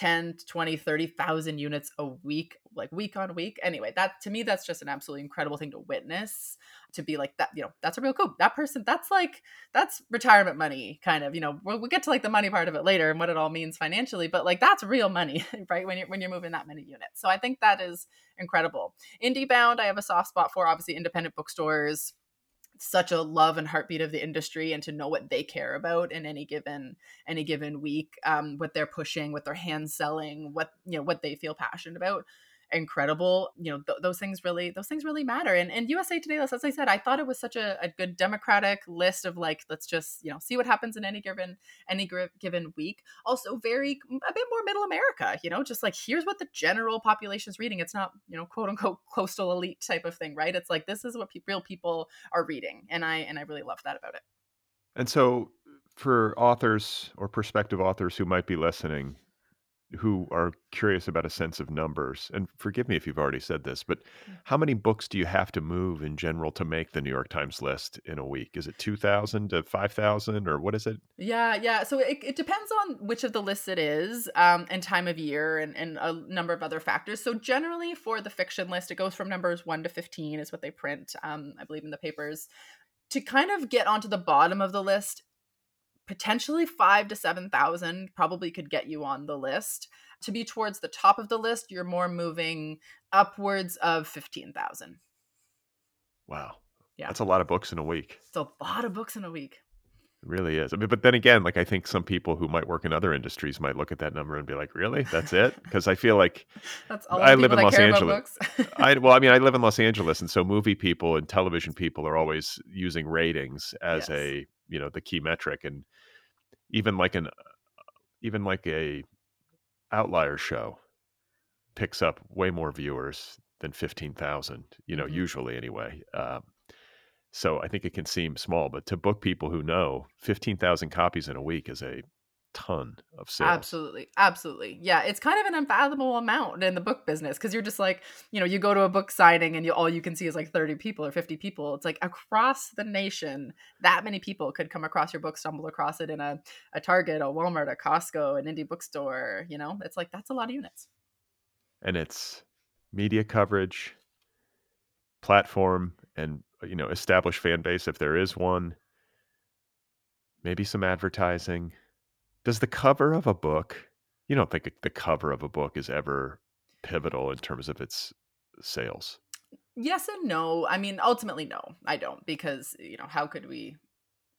Speaker 2: 10 20 30,000 units a week like week on week. Anyway that to me that's just an absolutely incredible thing to witness to be like that you know that's a real coup. That person that's like that's retirement money kind of you know we'll, we'll get to like the money part of it later and what it all means financially but like that's real money right when you're when you're moving that many units. So i think that is incredible. IndieBound i have a soft spot for obviously independent bookstores such a love and heartbeat of the industry and to know what they care about in any given any given week um, what they're pushing what they're hand selling what you know what they feel passionate about incredible you know th- those things really those things really matter and, and usa today list, as i said i thought it was such a, a, good democratic list of like let's just you know see what happens in any given any given week. Also very a bit more middle america you know just like here's what the general population is reading. It's not you know quote unquote coastal elite type of thing right? It's like this is what pe- real people are reading and i and i really love that about it.
Speaker 1: And so for authors or prospective authors who might be listening who are curious about a sense of numbers, and forgive me if you've already said this, but mm. how many books do you have to move in general to make the New York Times list in a week? Is it 2,000 to 5,000 or what is it?
Speaker 2: Yeah, yeah. So it, it depends on which of the lists it is um, and time of year and, and a number of other factors. So generally for the fiction list, it goes from numbers 1 to 15 is what they print, um, I believe, in the papers. To kind of get onto the bottom of the list, potentially five to 7,000 probably could get you on the list. To be towards the top of the list, you're more moving upwards of 15,000.
Speaker 1: Wow. Yeah. That's a lot of books in a week.
Speaker 2: It's a lot of books in a week.
Speaker 1: It really is. I mean, but then again, like I think some people who might work in other industries might look at that number and be like, "Really? That's it?" Because I feel like
Speaker 2: that's all I live in Los Angeles.
Speaker 1: I well, I mean, I live in Los Angeles, and so movie people and television people are always using ratings as yes. a you know the key metric, and even like an even like a outlier show picks up way more viewers than 15,000, you know, mm-hmm. usually anyway. Um, so I think it can seem small, but to book people who know 15,000 copies in a week is a ton of sales.
Speaker 2: Absolutely. Absolutely. Yeah. It's kind of an unfathomable amount in the book business because you're just like, you know, you go to a book signing and you all you can see is like 30 people or 50 people. It's like across the nation, that many people could come across your book, stumble across it in a, a Target, a Walmart, a Costco, an indie bookstore. You know, it's like that's a lot of units.
Speaker 1: And it's media coverage, platform, and, you know, established fan base if there is one. Maybe some advertising does the cover of a book, you don't think the cover of a book is ever pivotal in terms of its sales?
Speaker 2: Yes and no. I mean, ultimately, no, I don't, because, you know, how could we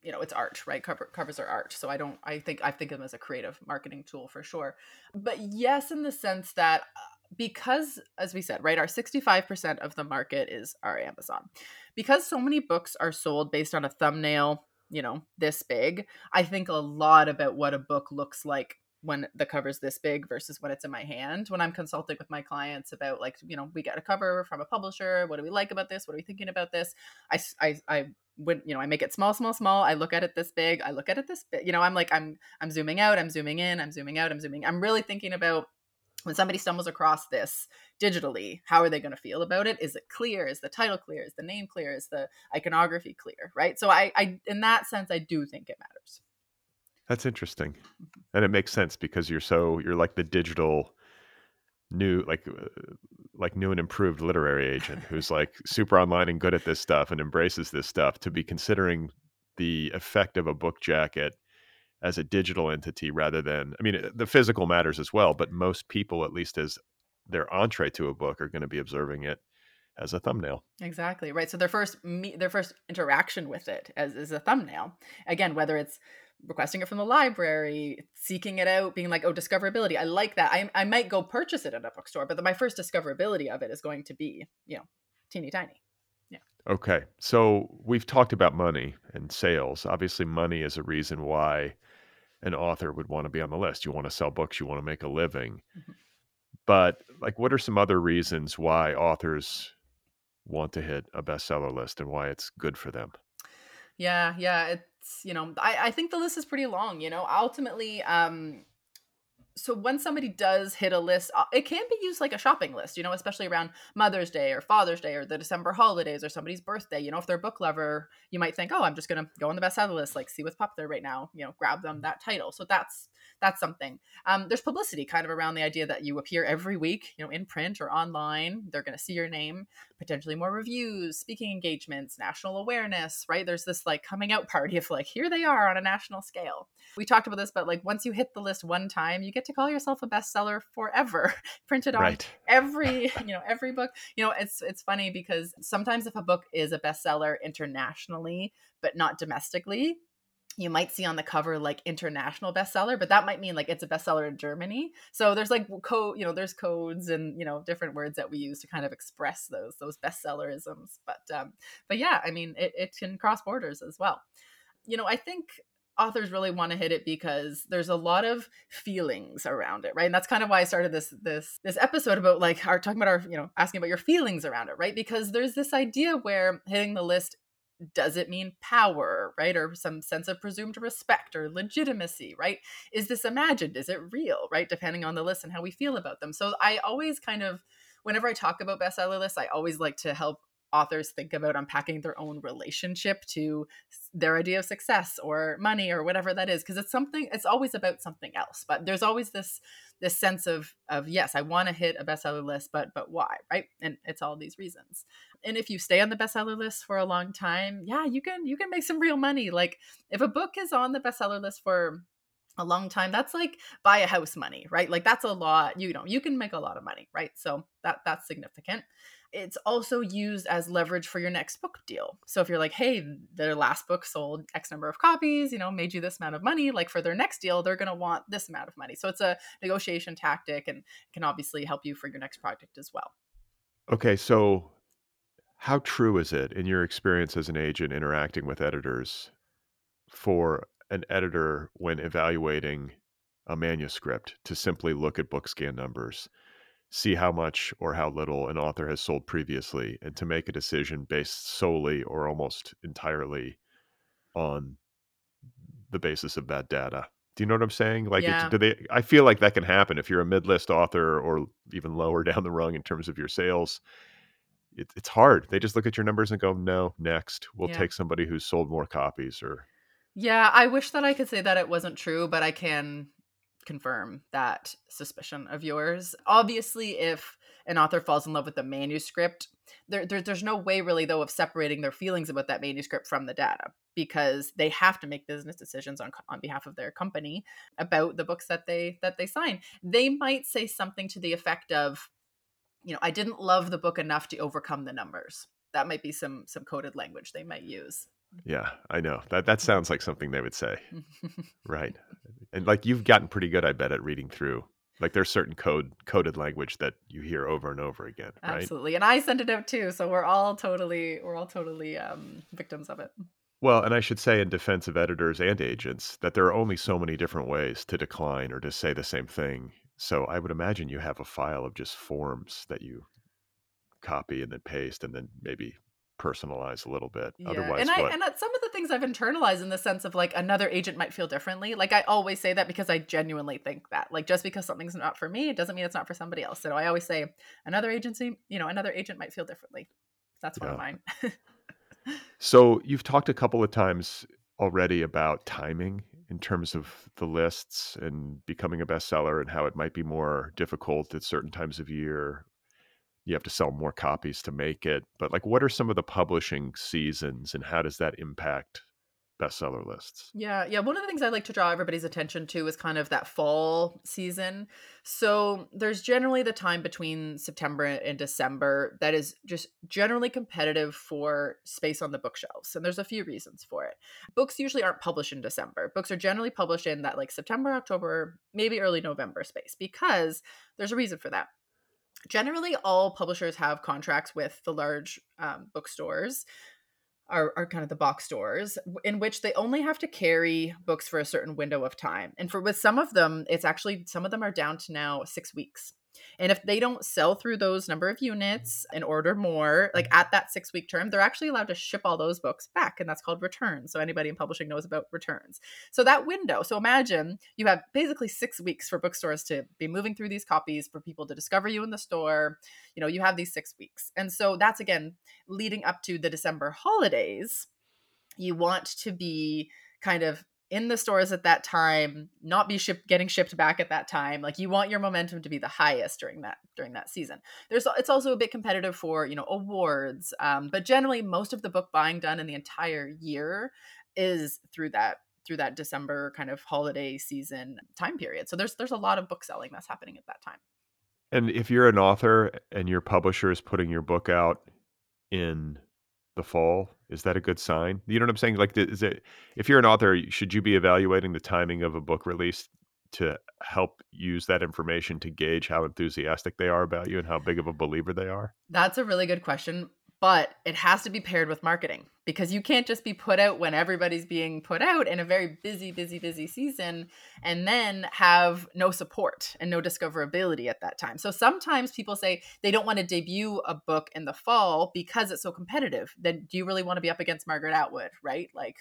Speaker 2: you know it's art right Cover, covers are art so i don't i think i think of them as a creative marketing tool for sure but yes in the sense that uh, because as we said right our 65% of the market is our amazon because so many books are sold based on a thumbnail you know, this big, I think a lot about what a book looks like when the cover's this big versus when it's in my hand. When I'm consulting with my clients about like, you know, we get a cover from a publisher. What do we like about this? What are we thinking about this? I, I, I when you know i make it small small small i look at it this big i look at it this big you know i'm like i'm i'm zooming out i'm zooming in i'm zooming out i'm zooming i'm really thinking about when somebody stumbles across this digitally how are they going to feel about it? Is it clear? Is the title clear? Is the name clear? Is the iconography clear? Right? So i, I in that sense i do think it matters.
Speaker 1: That's interesting. Mm-hmm. and it makes sense because you're so you're like the digital new like uh, like new and improved literary agent who's like super online and good at this stuff and embraces this stuff to be considering the effect of a book jacket as a digital entity rather than i mean the physical matters as well but most people at least as their entree to a book are going to be observing it as a thumbnail
Speaker 2: exactly right so their first me- their first interaction with it as is a thumbnail again whether it's requesting it from the library seeking it out being like oh discoverability i like that i, I might go purchase it at a bookstore but the, my first discoverability of it is going to be you know teeny tiny yeah
Speaker 1: Okay. So we've talked about money and sales. Obviously, money is a reason why an author would want to be on the list. You want to sell books, you want to make a living.
Speaker 2: Mhm.
Speaker 1: But like what are some other reasons why authors want to hit a bestseller list and why it's good for them?
Speaker 2: Yeah, yeah, it's you know, I I think the list is pretty long, you know. Ultimately, um so when somebody does hit a list, uh, it can be used like a shopping list, you know, especially around Mother's Day or Father's Day or the December holidays or somebody's birthday. You know, if they're a book lover, you might think, oh, I'm just gonna go on the bestseller list, like see what's popular right now. You know, grab them that title. So that's that's something. Um, there's publicity kind of around the idea that you appear every week, you know, in print or online. They're gonna see your name, potentially more reviews, speaking engagements, national awareness. Right? There's this like coming out party of like here they are on a national scale. We talked about this, but like once you hit the list one time, you get to call yourself a bestseller forever, printed on
Speaker 1: Right.
Speaker 2: every you know every book. You know, it's it's funny because sometimes if a book is a bestseller internationally but not domestically, you might see on the cover like international bestseller, but that might mean like it's a bestseller in Germany. So there's like code, you know, there's codes and you know different words that we use to kind of express those those bestsellerisms. But um, but yeah, I mean it, it can cross borders as well. You know, I think authors really want to hit it because there's a lot of feelings around it right and that's kind of why i started this this this episode about like our talking about our you know asking about your feelings around it right because there's this idea where hitting the list does it mean power right or some sense of presumed respect or legitimacy right? Is this imagined? Is it real right depending on the list and how we feel about them? So i always kind of whenever i talk about bestseller lists i always like to help authors think about unpacking their own relationship to their idea of success or money or whatever that is because it's something it's always about something else but there's always this this sense of of yes i want to hit a bestseller list but but why right? And it's all these reasons. And if you stay on the bestseller list for a long time yeah you can you can make some real money. Like if a book is on the bestseller list for a long time that's like buy a house money right? Like that's a lot you know you can make a lot of money right? So that that's significant it's also used as leverage for your next book deal. So if you're like, hey, their last book sold X number of copies, you know, made you this amount of money, like for their next deal, they're going to want this amount of money. So it's a negotiation tactic and can obviously help you for your next project as well.
Speaker 1: Okay, so how true is it in your experience as an agent interacting with editors for an editor when evaluating a manuscript to simply look at BookScan numbers, see how much or how little an author has sold previously, and to make a decision based solely or almost entirely on the basis of that data? Do you know what I'm saying? Like,
Speaker 2: Yeah.
Speaker 1: do they? I feel like that can happen if you're a mid-list author or even lower down the rung in terms of your sales. It, it's hard. They just look at your numbers and go, "No, next. We'll
Speaker 2: Yeah.
Speaker 1: take somebody who's sold more copies." Or
Speaker 2: Yeah, I wish that I could say that it wasn't true, but I can confirm that suspicion of yours. Obviously, if an author falls in love with the manuscript, there, there, there's no way really though of separating their feelings about that manuscript from the data because they have to make business decisions on on behalf of their company about the books that they that they sign. They might say something to the effect of, you know, I didn't love the book enough to overcome the numbers. That might be some some coded language they might use.
Speaker 1: Yeah, I know that that sounds like something they would say, right? And like you've gotten pretty good, I bet, at reading through. Like there's certain code coded language that you hear over and over again, right?
Speaker 2: Absolutely. And I send it out too, so we're all totally we're all totally um victims of it.
Speaker 1: Well, and I should say in defense of editors and agents that there are only so many different ways to decline or to say the same thing. So I would imagine you have a file of just forms that you copy and then paste and then maybe personalize a little bit.
Speaker 2: Yeah.
Speaker 1: Otherwise,
Speaker 2: and I
Speaker 1: what?
Speaker 2: and some of the things I've internalized in the sense of like another agent might feel differently. Like I always say that because I genuinely think that. Like just because something's not for me, it doesn't mean it's not for somebody else. So I always say another agency, you know, another agent might feel differently. That's one of mine.
Speaker 1: So you've talked a couple of times already about timing in terms of the lists and becoming a bestseller and how it might be more difficult at certain times of year. You have to sell more copies to make it. But like what are some of the publishing seasons and how does that impact bestseller lists?
Speaker 2: Yeah, yeah. One of the things I like to draw everybody's attention to is kind of that fall season. So there's generally the time between September and December that is just generally competitive for space on the bookshelves. And there's a few reasons for it. Books usually aren't published in December. Books are generally published in that like September, October, maybe early November space because there's a reason for that generally all publishers have contracts with the large um, bookstores are, are kind of the box stores in which they only have to carry books for a certain window of time. And for with some of them it's actually some of them are down to now six weeks and if they don't sell through those number of units and order more, like at that six week term, they're actually allowed to ship all those books back. And that's called returns. So anybody in publishing knows about returns. So that window, so imagine you have basically six weeks for bookstores to be moving through these copies, for people to discover you in the store. You know, you have these six weeks. And so that's again leading up to the December holidays. You want to be kind of in the stores at that time, not be getting shipped back at that time. Like you want your momentum to be the highest during that during that season. There's it's also a bit competitive for you know awards, um, but generally most of the book buying done in the entire year is through that through that December kind of holiday season time period. So there's there's a lot of book selling that's happening at that time.
Speaker 1: And if you're an author and your publisher is putting your book out in the fall is that a good sign? You know what i'm saying? Like is it if you're an author should you be evaluating the timing of a book release to help use that information to gauge how enthusiastic they are about you and how big of a believer they are?
Speaker 2: That's a really good question but it has to be paired with marketing because you can't just be put out when everybody's being put out in a very busy busy busy season and then have no support and no discoverability at that time. So sometimes people say they don't want to debut a book in the fall because it's so competitive. Then do you really want to be up against margaret atwood right? Like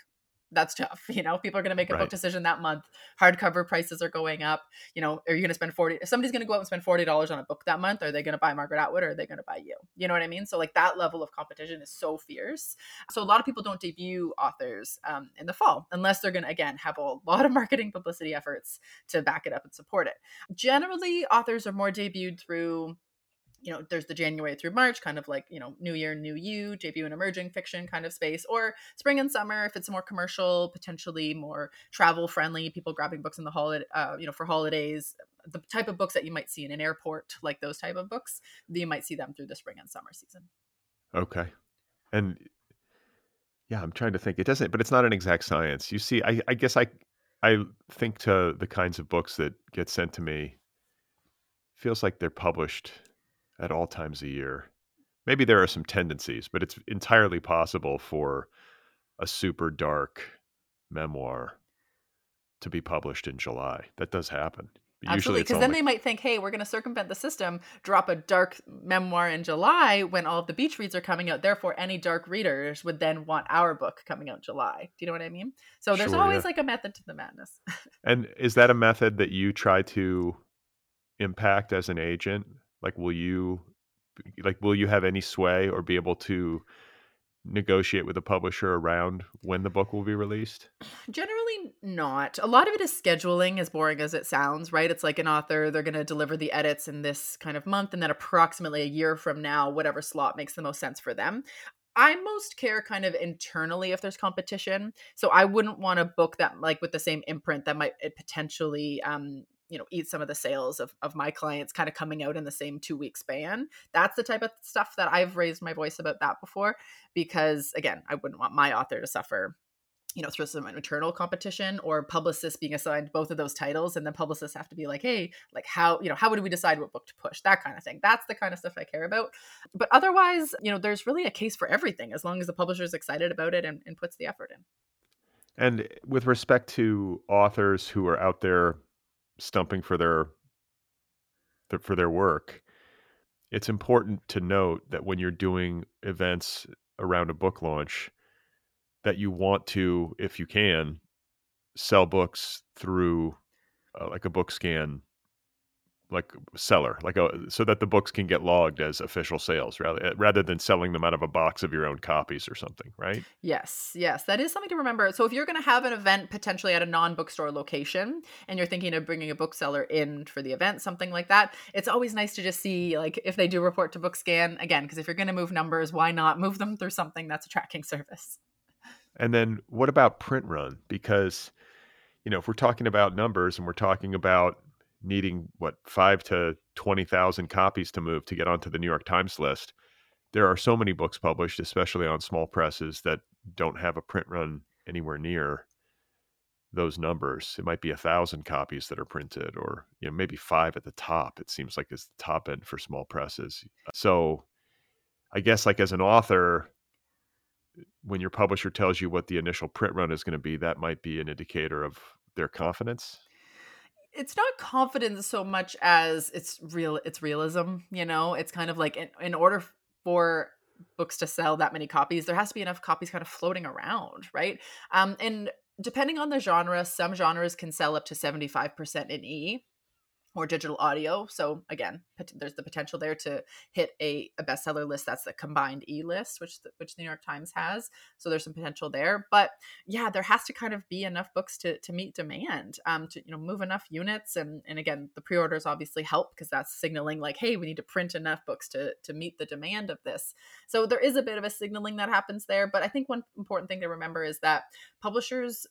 Speaker 2: that's tough. You know, people are going to make a right. book decision that month. Hardcover prices are going up. You know, are you going to spend 40? If somebody's going to go out and spend $40 on a book that month, are they going to buy Margaret Atwood or are they going to buy you? You know what I mean? So, like, that level of competition is so fierce. So, a lot of people don't debut authors um, in the fall unless they're going to, again, have a lot of marketing publicity efforts to back it up and support it. Generally, authors are more debuted through you know, there's the January through March, kind of like, you know, New Year, New You, debut and emerging fiction kind of space, or spring and summer if it's more commercial, potentially more travel friendly, people grabbing books in the holiday, uh, you know, for holidays, the type of books that you might see in an airport, like those type of books, you might see them through the spring and summer season.
Speaker 1: Okay. And yeah, I'm trying to think. It doesn't, but it's not an exact science. You see, I, I guess I, I think to the kinds of books that get sent to me, feels like they're published at all times a year. Maybe there are some tendencies, but it's entirely possible for a super dark memoir to be published in July. That does happen.
Speaker 2: Absolutely, because then they might think, "Hey, we're going to circumvent the system, drop a dark memoir in July when all of the beach reads are coming out. Therefore, any dark readers would then want our book coming out July." Do you know what I mean? So there's sure, always yeah. like a method to the madness.
Speaker 1: and is that a method that you try to impact as an agent? Like, will you like will you have any sway or be able to negotiate with the publisher around when the book will be released?
Speaker 2: Generally not. A lot of it is scheduling, as boring as it sounds, right? It's like an author, they're going to deliver the edits in this kind of month, and then approximately a year from now, whatever slot makes the most sense for them. I most care kind of internally if there's competition. So I wouldn't want a book that like with the same imprint that might potentially um you know eat some of the sales of, of my clients kind of coming out in the same two week span. That's the type of stuff that i've raised my voice about that before because again i wouldn't want my author to suffer you know through some internal competition or publicists being assigned both of those titles and then publicists have to be like hey like how you know how would we decide what book to push? That kind of thing. That's the kind of stuff i care about. But otherwise you know there's really a case for everything as long as the publisher is excited about it and, and puts the effort in.
Speaker 1: And with respect to authors who are out there stumping for their for their work it's important to note that when you're doing events around a book launch that you want to if you can sell books through uh, like a BookScan like seller, like a so that the books can get logged as official sales rather eh, rather than selling them out of a box of your own copies or something, right?
Speaker 2: Yes, yes, that is something to remember. So if you're going to have an event potentially at a non-bookstore location and you're thinking of bringing a bookseller in for the event, something like that, it's always nice to just see like if they do report to Bookscan again, because if you're going to move numbers, why not move them through something that's a tracking service?
Speaker 1: And then what about print run? Because you know, if we're talking about numbers and we're talking about needing what five to 20,000 copies to move to get onto the New York Times list. There are so many books published, especially on small presses, that don't have a print run anywhere near those numbers. It might be a thousand copies that are printed, or you know maybe five at the top. It seems like it's the top end for small presses. So, I guess like as an author, when your publisher tells you what the initial print run is going to be, that might be an indicator of their confidence.
Speaker 2: It's not confidence so much as it's real. It's realism. You know, it's kind of like in, in order for books to sell that many copies, there has to be enough copies kind of floating around, right? Um, and depending on the genre, some genres can sell up to 75% in E or digital audio. So again, there's the potential there to hit a, a bestseller list that's the combined E list, which the, which the New York Times has. So there's some potential there. But yeah, there has to kind of be enough books to to meet demand, um, to you know move enough units. And and again, the pre-orders obviously help because that's signaling like, hey, we need to print enough books to to meet the demand of this. So there is a bit of a signaling that happens there. But I think one important thing to remember is that publishers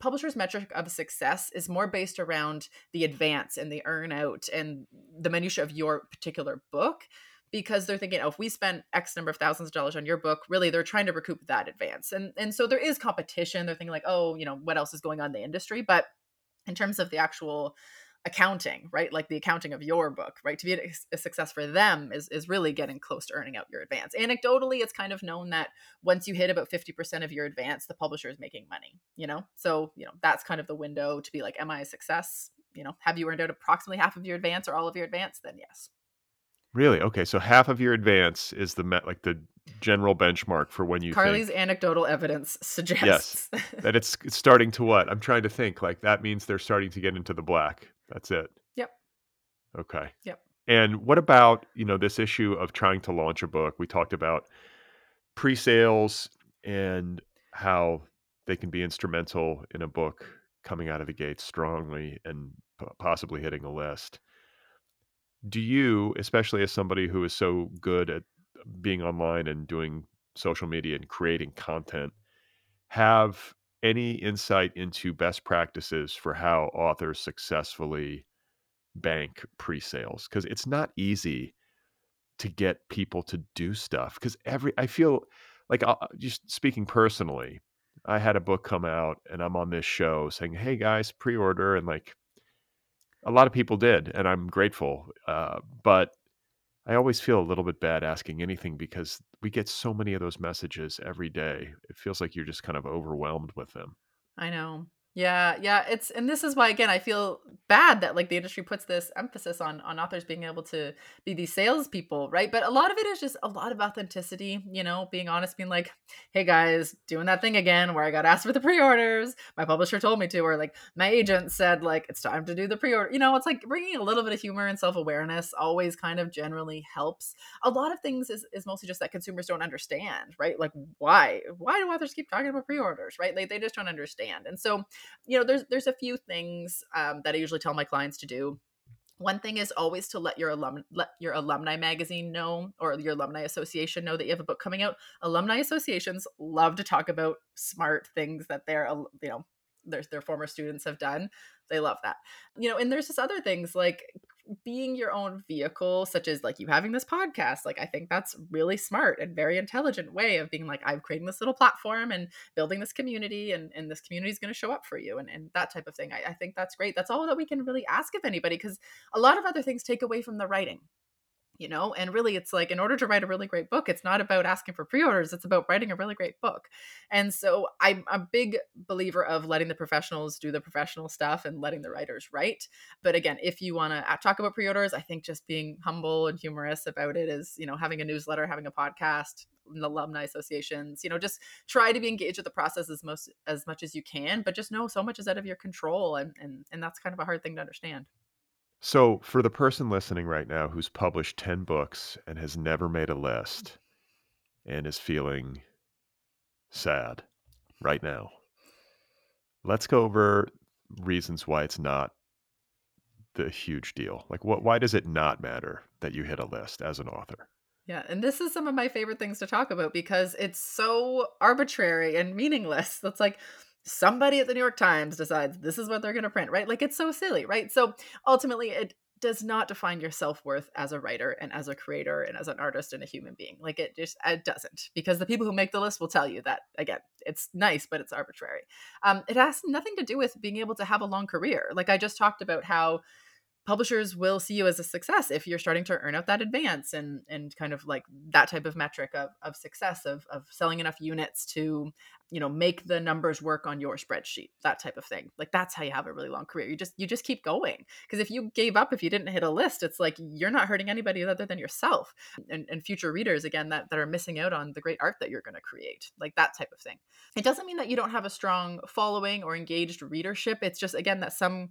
Speaker 2: publishers metric of success is more based around the advance and the earn out and the minutia of your particular book because they're thinking oh if we spent x number of thousands of dollars on your book really they're trying to recoup that advance. And and so there is competition. They're thinking like oh you know what else is going on in the industry? But in terms of the actual accounting, right? Like the accounting of your book, right? To be a, success for them is is really getting close to earning out your advance. Anecdotally, it's kind of known that once you hit about 50% of your advance, the publisher is making money, you know? So, you know, that's kind of the window to be like, am I a success? You know, have you earned out approximately half of your advance or all of your advance? Then yes.
Speaker 1: Really? Okay. So half of your advance is the met like the general benchmark for when you
Speaker 2: Carly's
Speaker 1: think,
Speaker 2: anecdotal evidence suggests
Speaker 1: yes that it's, it's starting to what I'm trying to think like that means they're starting to get into the black. That's it.
Speaker 2: Yep.
Speaker 1: Okay.
Speaker 2: Yep.
Speaker 1: And what about, you know, this issue of trying to launch a book? We talked about pre-sales and how they can be instrumental in a book coming out of the gate strongly and possibly hitting a list. Do you, especially as somebody who is so good at being online and doing social media and creating content, have any insight into best practices for how authors successfully bank pre-sales? Because it's not easy to get people to do stuff because every i feel like I'll, just speaking personally i had a book come out and i'm on this show saying hey guys pre-order and like a lot of people did and i'm grateful uh, but i always feel a little bit bad asking anything because we get so many of those messages every day it feels like you're just kind of overwhelmed with them
Speaker 2: I know. Yeah, yeah, it's and this is why again I feel bad that like the industry puts this emphasis on on authors being able to be these salespeople, right? But a lot of it is just a lot of authenticity, you know, being honest, being like, "Hey guys, doing that thing again where I got asked for the pre-orders. My publisher told me to, or like my agent said like it's time to do the pre-order." You know, it's like bringing a little bit of humor and self-awareness always kind of generally helps. A lot of things is is mostly just that consumers don't understand, right? Like why why do authors keep talking about pre-orders, right? Like they just don't understand, and so you know, there's there's a few things um, that I usually tell my clients to do. One thing is always to let your alum let your alumni magazine know or your alumni association know that you have a book coming out. Alumni associations love to talk about smart things that they're you know their, their former students have done. They love that. You know, and there's just other things like being your own vehicle, such as like you having this podcast. Like, I think that's really smart and very intelligent way of being like, I'm creating this little platform and building this community, and, and this community is going to show up for you, and, and that type of thing. I, I think that's great. That's all that we can really ask of anybody because a lot of other things take away from the writing you know and really it's like in order to write a really great book it's not about asking for pre-orders it's about writing a really great book. And so i'm a big believer of letting the professionals do the professional stuff and letting the writers write. But again if you want to talk about pre-orders i think just being humble and humorous about it is you know having a newsletter having a podcast alumni associations you know just try to be engaged with the process as most as much as you can but just know so much is out of your control and and, and that's kind of a hard thing to understand
Speaker 1: so, for the person listening right now who's published 10 books and has never made a list and is feeling sad right now, let's go over reasons why it's not the huge deal. Like, what? Why does it not matter that you hit a list as an author?
Speaker 2: Yeah, and this is some of my favorite things to talk about because it's so arbitrary and meaningless. That's like, somebody at the New York Times decides this is what they're going to print, right? Like it's so silly, right? So ultimately, it does not define your self-worth as a writer and as a creator and as an artist and a human being like it just it doesn't because the people who make the list will tell you that again it's nice but it's arbitrary um, it has nothing to do with being able to have a long career like i just talked about how publishers will see you as a success if you're starting to earn out that advance and and kind of like that type of metric of, of success of, of selling enough units to you know make the numbers work on your spreadsheet that type of thing. Like that's how you have a really long career. You just you just keep going. Because if you gave up if you didn't hit a list it's like you're not hurting anybody other than yourself and, and future readers again that, that are missing out on the great art that you're going to create like that type of thing. It doesn't mean that you don't have a strong following or engaged readership. It's just again that some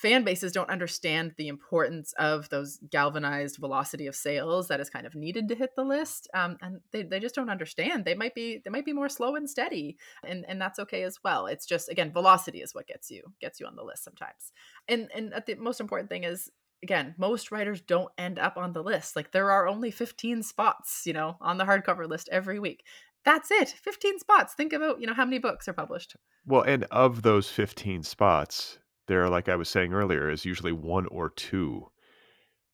Speaker 2: fan bases don't understand the importance of those galvanized velocity of sales that is kind of needed to hit the list um, and they, they just don't understand. They might be they might be more slow and steady and and that's okay as well. It's just again velocity is what gets you gets you on the list sometimes. And and the most important thing is again most writers don't end up on the list. Like there are only 15 spots you know on the hardcover list every week. That's it. 15 spots. Think about you know how many books are published.
Speaker 1: Well and of those 15 spots there, like I was saying earlier, is usually one or two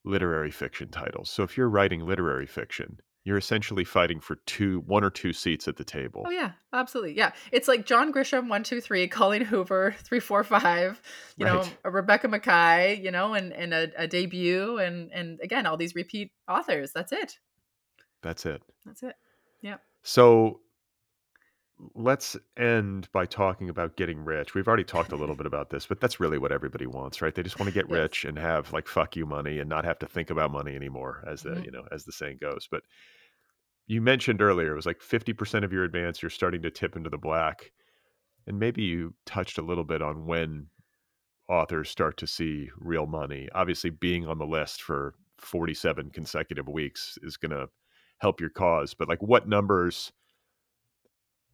Speaker 1: literary fiction titles. So if you're writing literary fiction, you're essentially fighting for two, one or two seats at the oh, table.
Speaker 2: Oh yeah, absolutely. Yeah, it's like John Grisham one, two, three, Colleen Hoover three, four, five. You right. know, Rebecca Makkai. You know, and and a, a debut, and and again, all these repeat authors. That's it.
Speaker 1: That's it.
Speaker 2: That's it. Yeah.
Speaker 1: So let's end by talking about getting rich. We've already talked a little bit about this, but that's really what everybody wants, right? They just want to get yes. rich and have like fuck you money and not have to think about money anymore, as the mm-hmm. you know as the saying goes. But you mentioned earlier it was like fifty percent of your advance you're starting to tip into the black, and maybe you touched a little bit on when authors start to see real money. Obviously, being on the list for forty seven consecutive weeks is going to help your cause, but like what numbers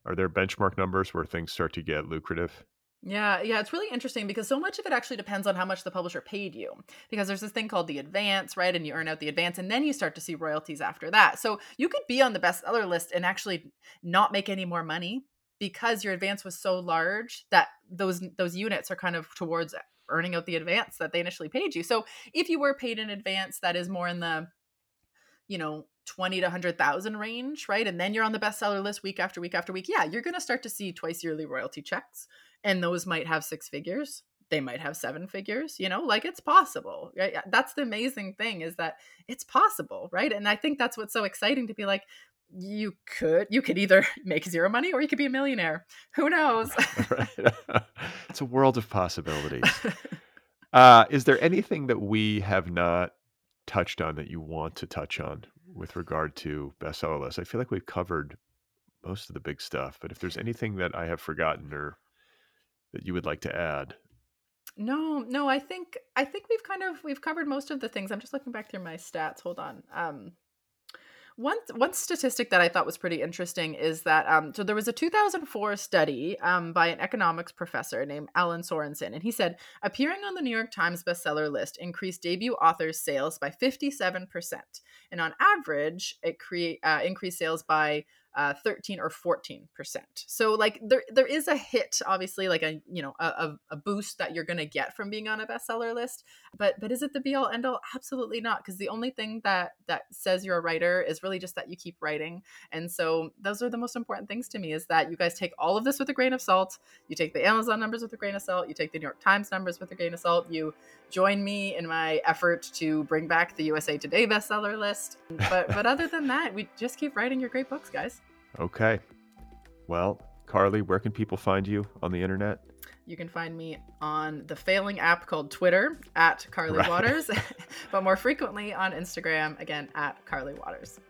Speaker 1: are there benchmark numbers where things start to get lucrative?
Speaker 2: Yeah, yeah, it's really interesting because so much of it actually depends on how much the publisher paid you. Because there's this thing called the advance, right? And you earn out the advance and then you start to see royalties after that. So you could be on the bestseller list and actually not make any more money because your advance was so large that those those units are kind of towards earning out the advance that they initially paid you. So if you were paid in advance that is more in the you know 20 to 100,000 range, right? And then you're on the bestseller list week after week after week. Yeah, you're going to start to see twice yearly royalty checks and those might have six figures. They might have seven figures, you know, like it's possible. Right? That's the amazing thing is that it's possible, right? And I think that's what's so exciting to be like you could you could either make zero money or you could be a millionaire. Who knows?
Speaker 1: it's a world of possibilities. Uh, is there anything that we have not touched on that you want to touch on with regard to bestseller lists. I feel like we've covered most of the big stuff, but if there's anything that I have forgotten or that you would like to add.
Speaker 2: No, no, I think I think we've kind of we've covered most of the things. I'm just looking back through my stats. Hold on. Um one one statistic that I thought was pretty interesting is that um, so there was a 2004 study um, by an economics professor named Alan Sorensen, and he said appearing on the New York Times bestseller list increased debut authors' sales by 57 percent, and on average, it create uh, increased sales by uh, 13 or 14 percent. So like there there is a hit obviously like a you know a, a boost that you're gonna get from being on a bestseller list but but is it the be all end all absolutely not because the only thing that that says you're a writer is really just that you keep writing and so those are the most important things to me is that you guys take all of this with a grain of salt you take the amazon numbers with a grain of salt you take the new york times numbers with a grain of salt you join me in my effort to bring back the usa today bestseller list but but other than that we just keep writing your great books guys
Speaker 1: Okay. Well, Carly, where can people find you on the internet?
Speaker 2: You can find me on the failing app called Twitter at Carly right. Watters, but more frequently on Instagram, again, at Carly Watters.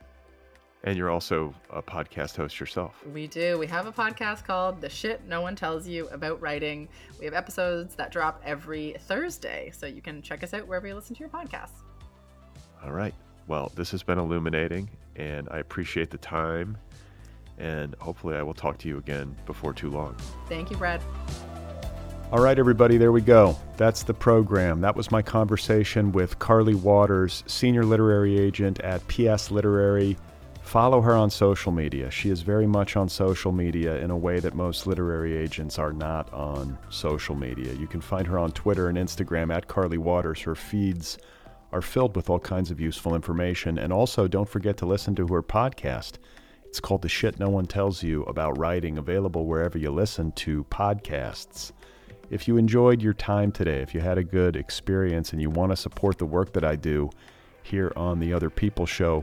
Speaker 1: And you're also a podcast host yourself.
Speaker 2: We do. We have a podcast called The Shit No One Tells You About Writing. We have episodes that drop every Thursday, so you can check us out wherever you listen to your podcasts.
Speaker 1: All right. Well, this has been illuminating, and I appreciate the time and hopefully I will talk to you again before too long.
Speaker 2: Thank you, Brad.
Speaker 1: All right, everybody, there we go. That's the program. That was my conversation with Carly Watters, Senior Literary Agent at PS Literary. Follow her on social media. She is very much on social media in a way that most literary agents are not on social media. You can find her on Twitter and Instagram at Carly Watters. Her feeds are filled with all kinds of useful information. And also, don't forget to listen to her podcast. It's called The Shit No One Tells You About Writing, available wherever you listen to podcasts. If you enjoyed your time today, if you had a good experience and you want to support the work that I do here on the Other People Show,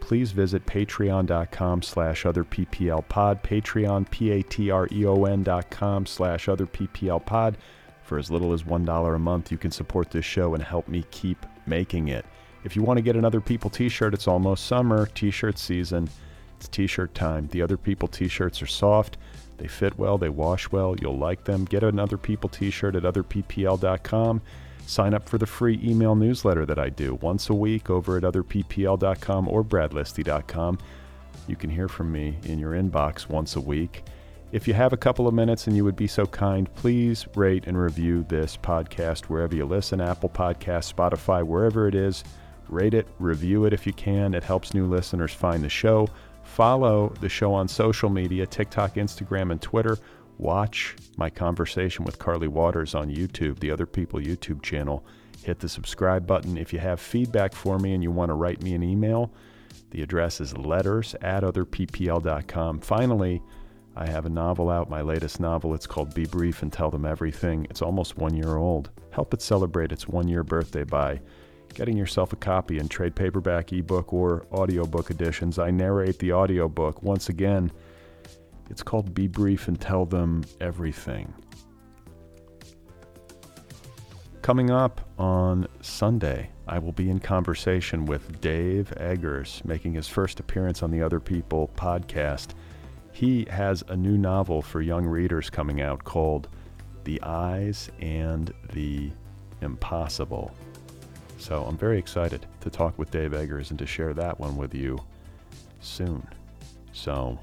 Speaker 1: please visit patreon.com slash otherpplpod, patreon, P-A-T-R-E-O-N dot com slash otherpplpod. For as little as $1 a month, you can support this show and help me keep making it. If you want to get another People t-shirt, it's almost summer, t-shirt season. It's t-shirt time. The Other People t-shirts are soft. They fit well, they wash well, you'll like them. Get an Other People t shirt at otherppl.com. Sign up for the free email newsletter that I do once a week over at otherppl.com or bradlisti.com. You can hear from me in your inbox once a week. If you have a couple of minutes and you would be so kind, please rate and review this podcast wherever you listen Apple Podcasts, Spotify, wherever it is. Rate it, review it if you can. It helps new listeners find the show. Follow the show on social media TikTok, Instagram, and Twitter. Watch my conversation with Carly Watters on YouTube, the Other People YouTube channel. Hit the subscribe button. If you have feedback for me and you want to write me an email, the address is letters at otherppl.com. Finally, I have a novel out, my latest novel. It's called Be Brief and Tell Them Everything. It's almost one year old. Help it celebrate its one year birthday by getting yourself a copy in trade paperback, ebook, or audiobook editions. I narrate the audiobook. Once again, it's called Be Brief and Tell Them Everything. Coming up on Sunday, I will be in conversation with Dave Eggers, making his first appearance on the Other People podcast. He has a new novel for young readers coming out called The Eyes and the Impossible. So I'm very excited to talk with Dave Eggers and to share that one with you soon. So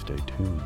Speaker 1: stay tuned.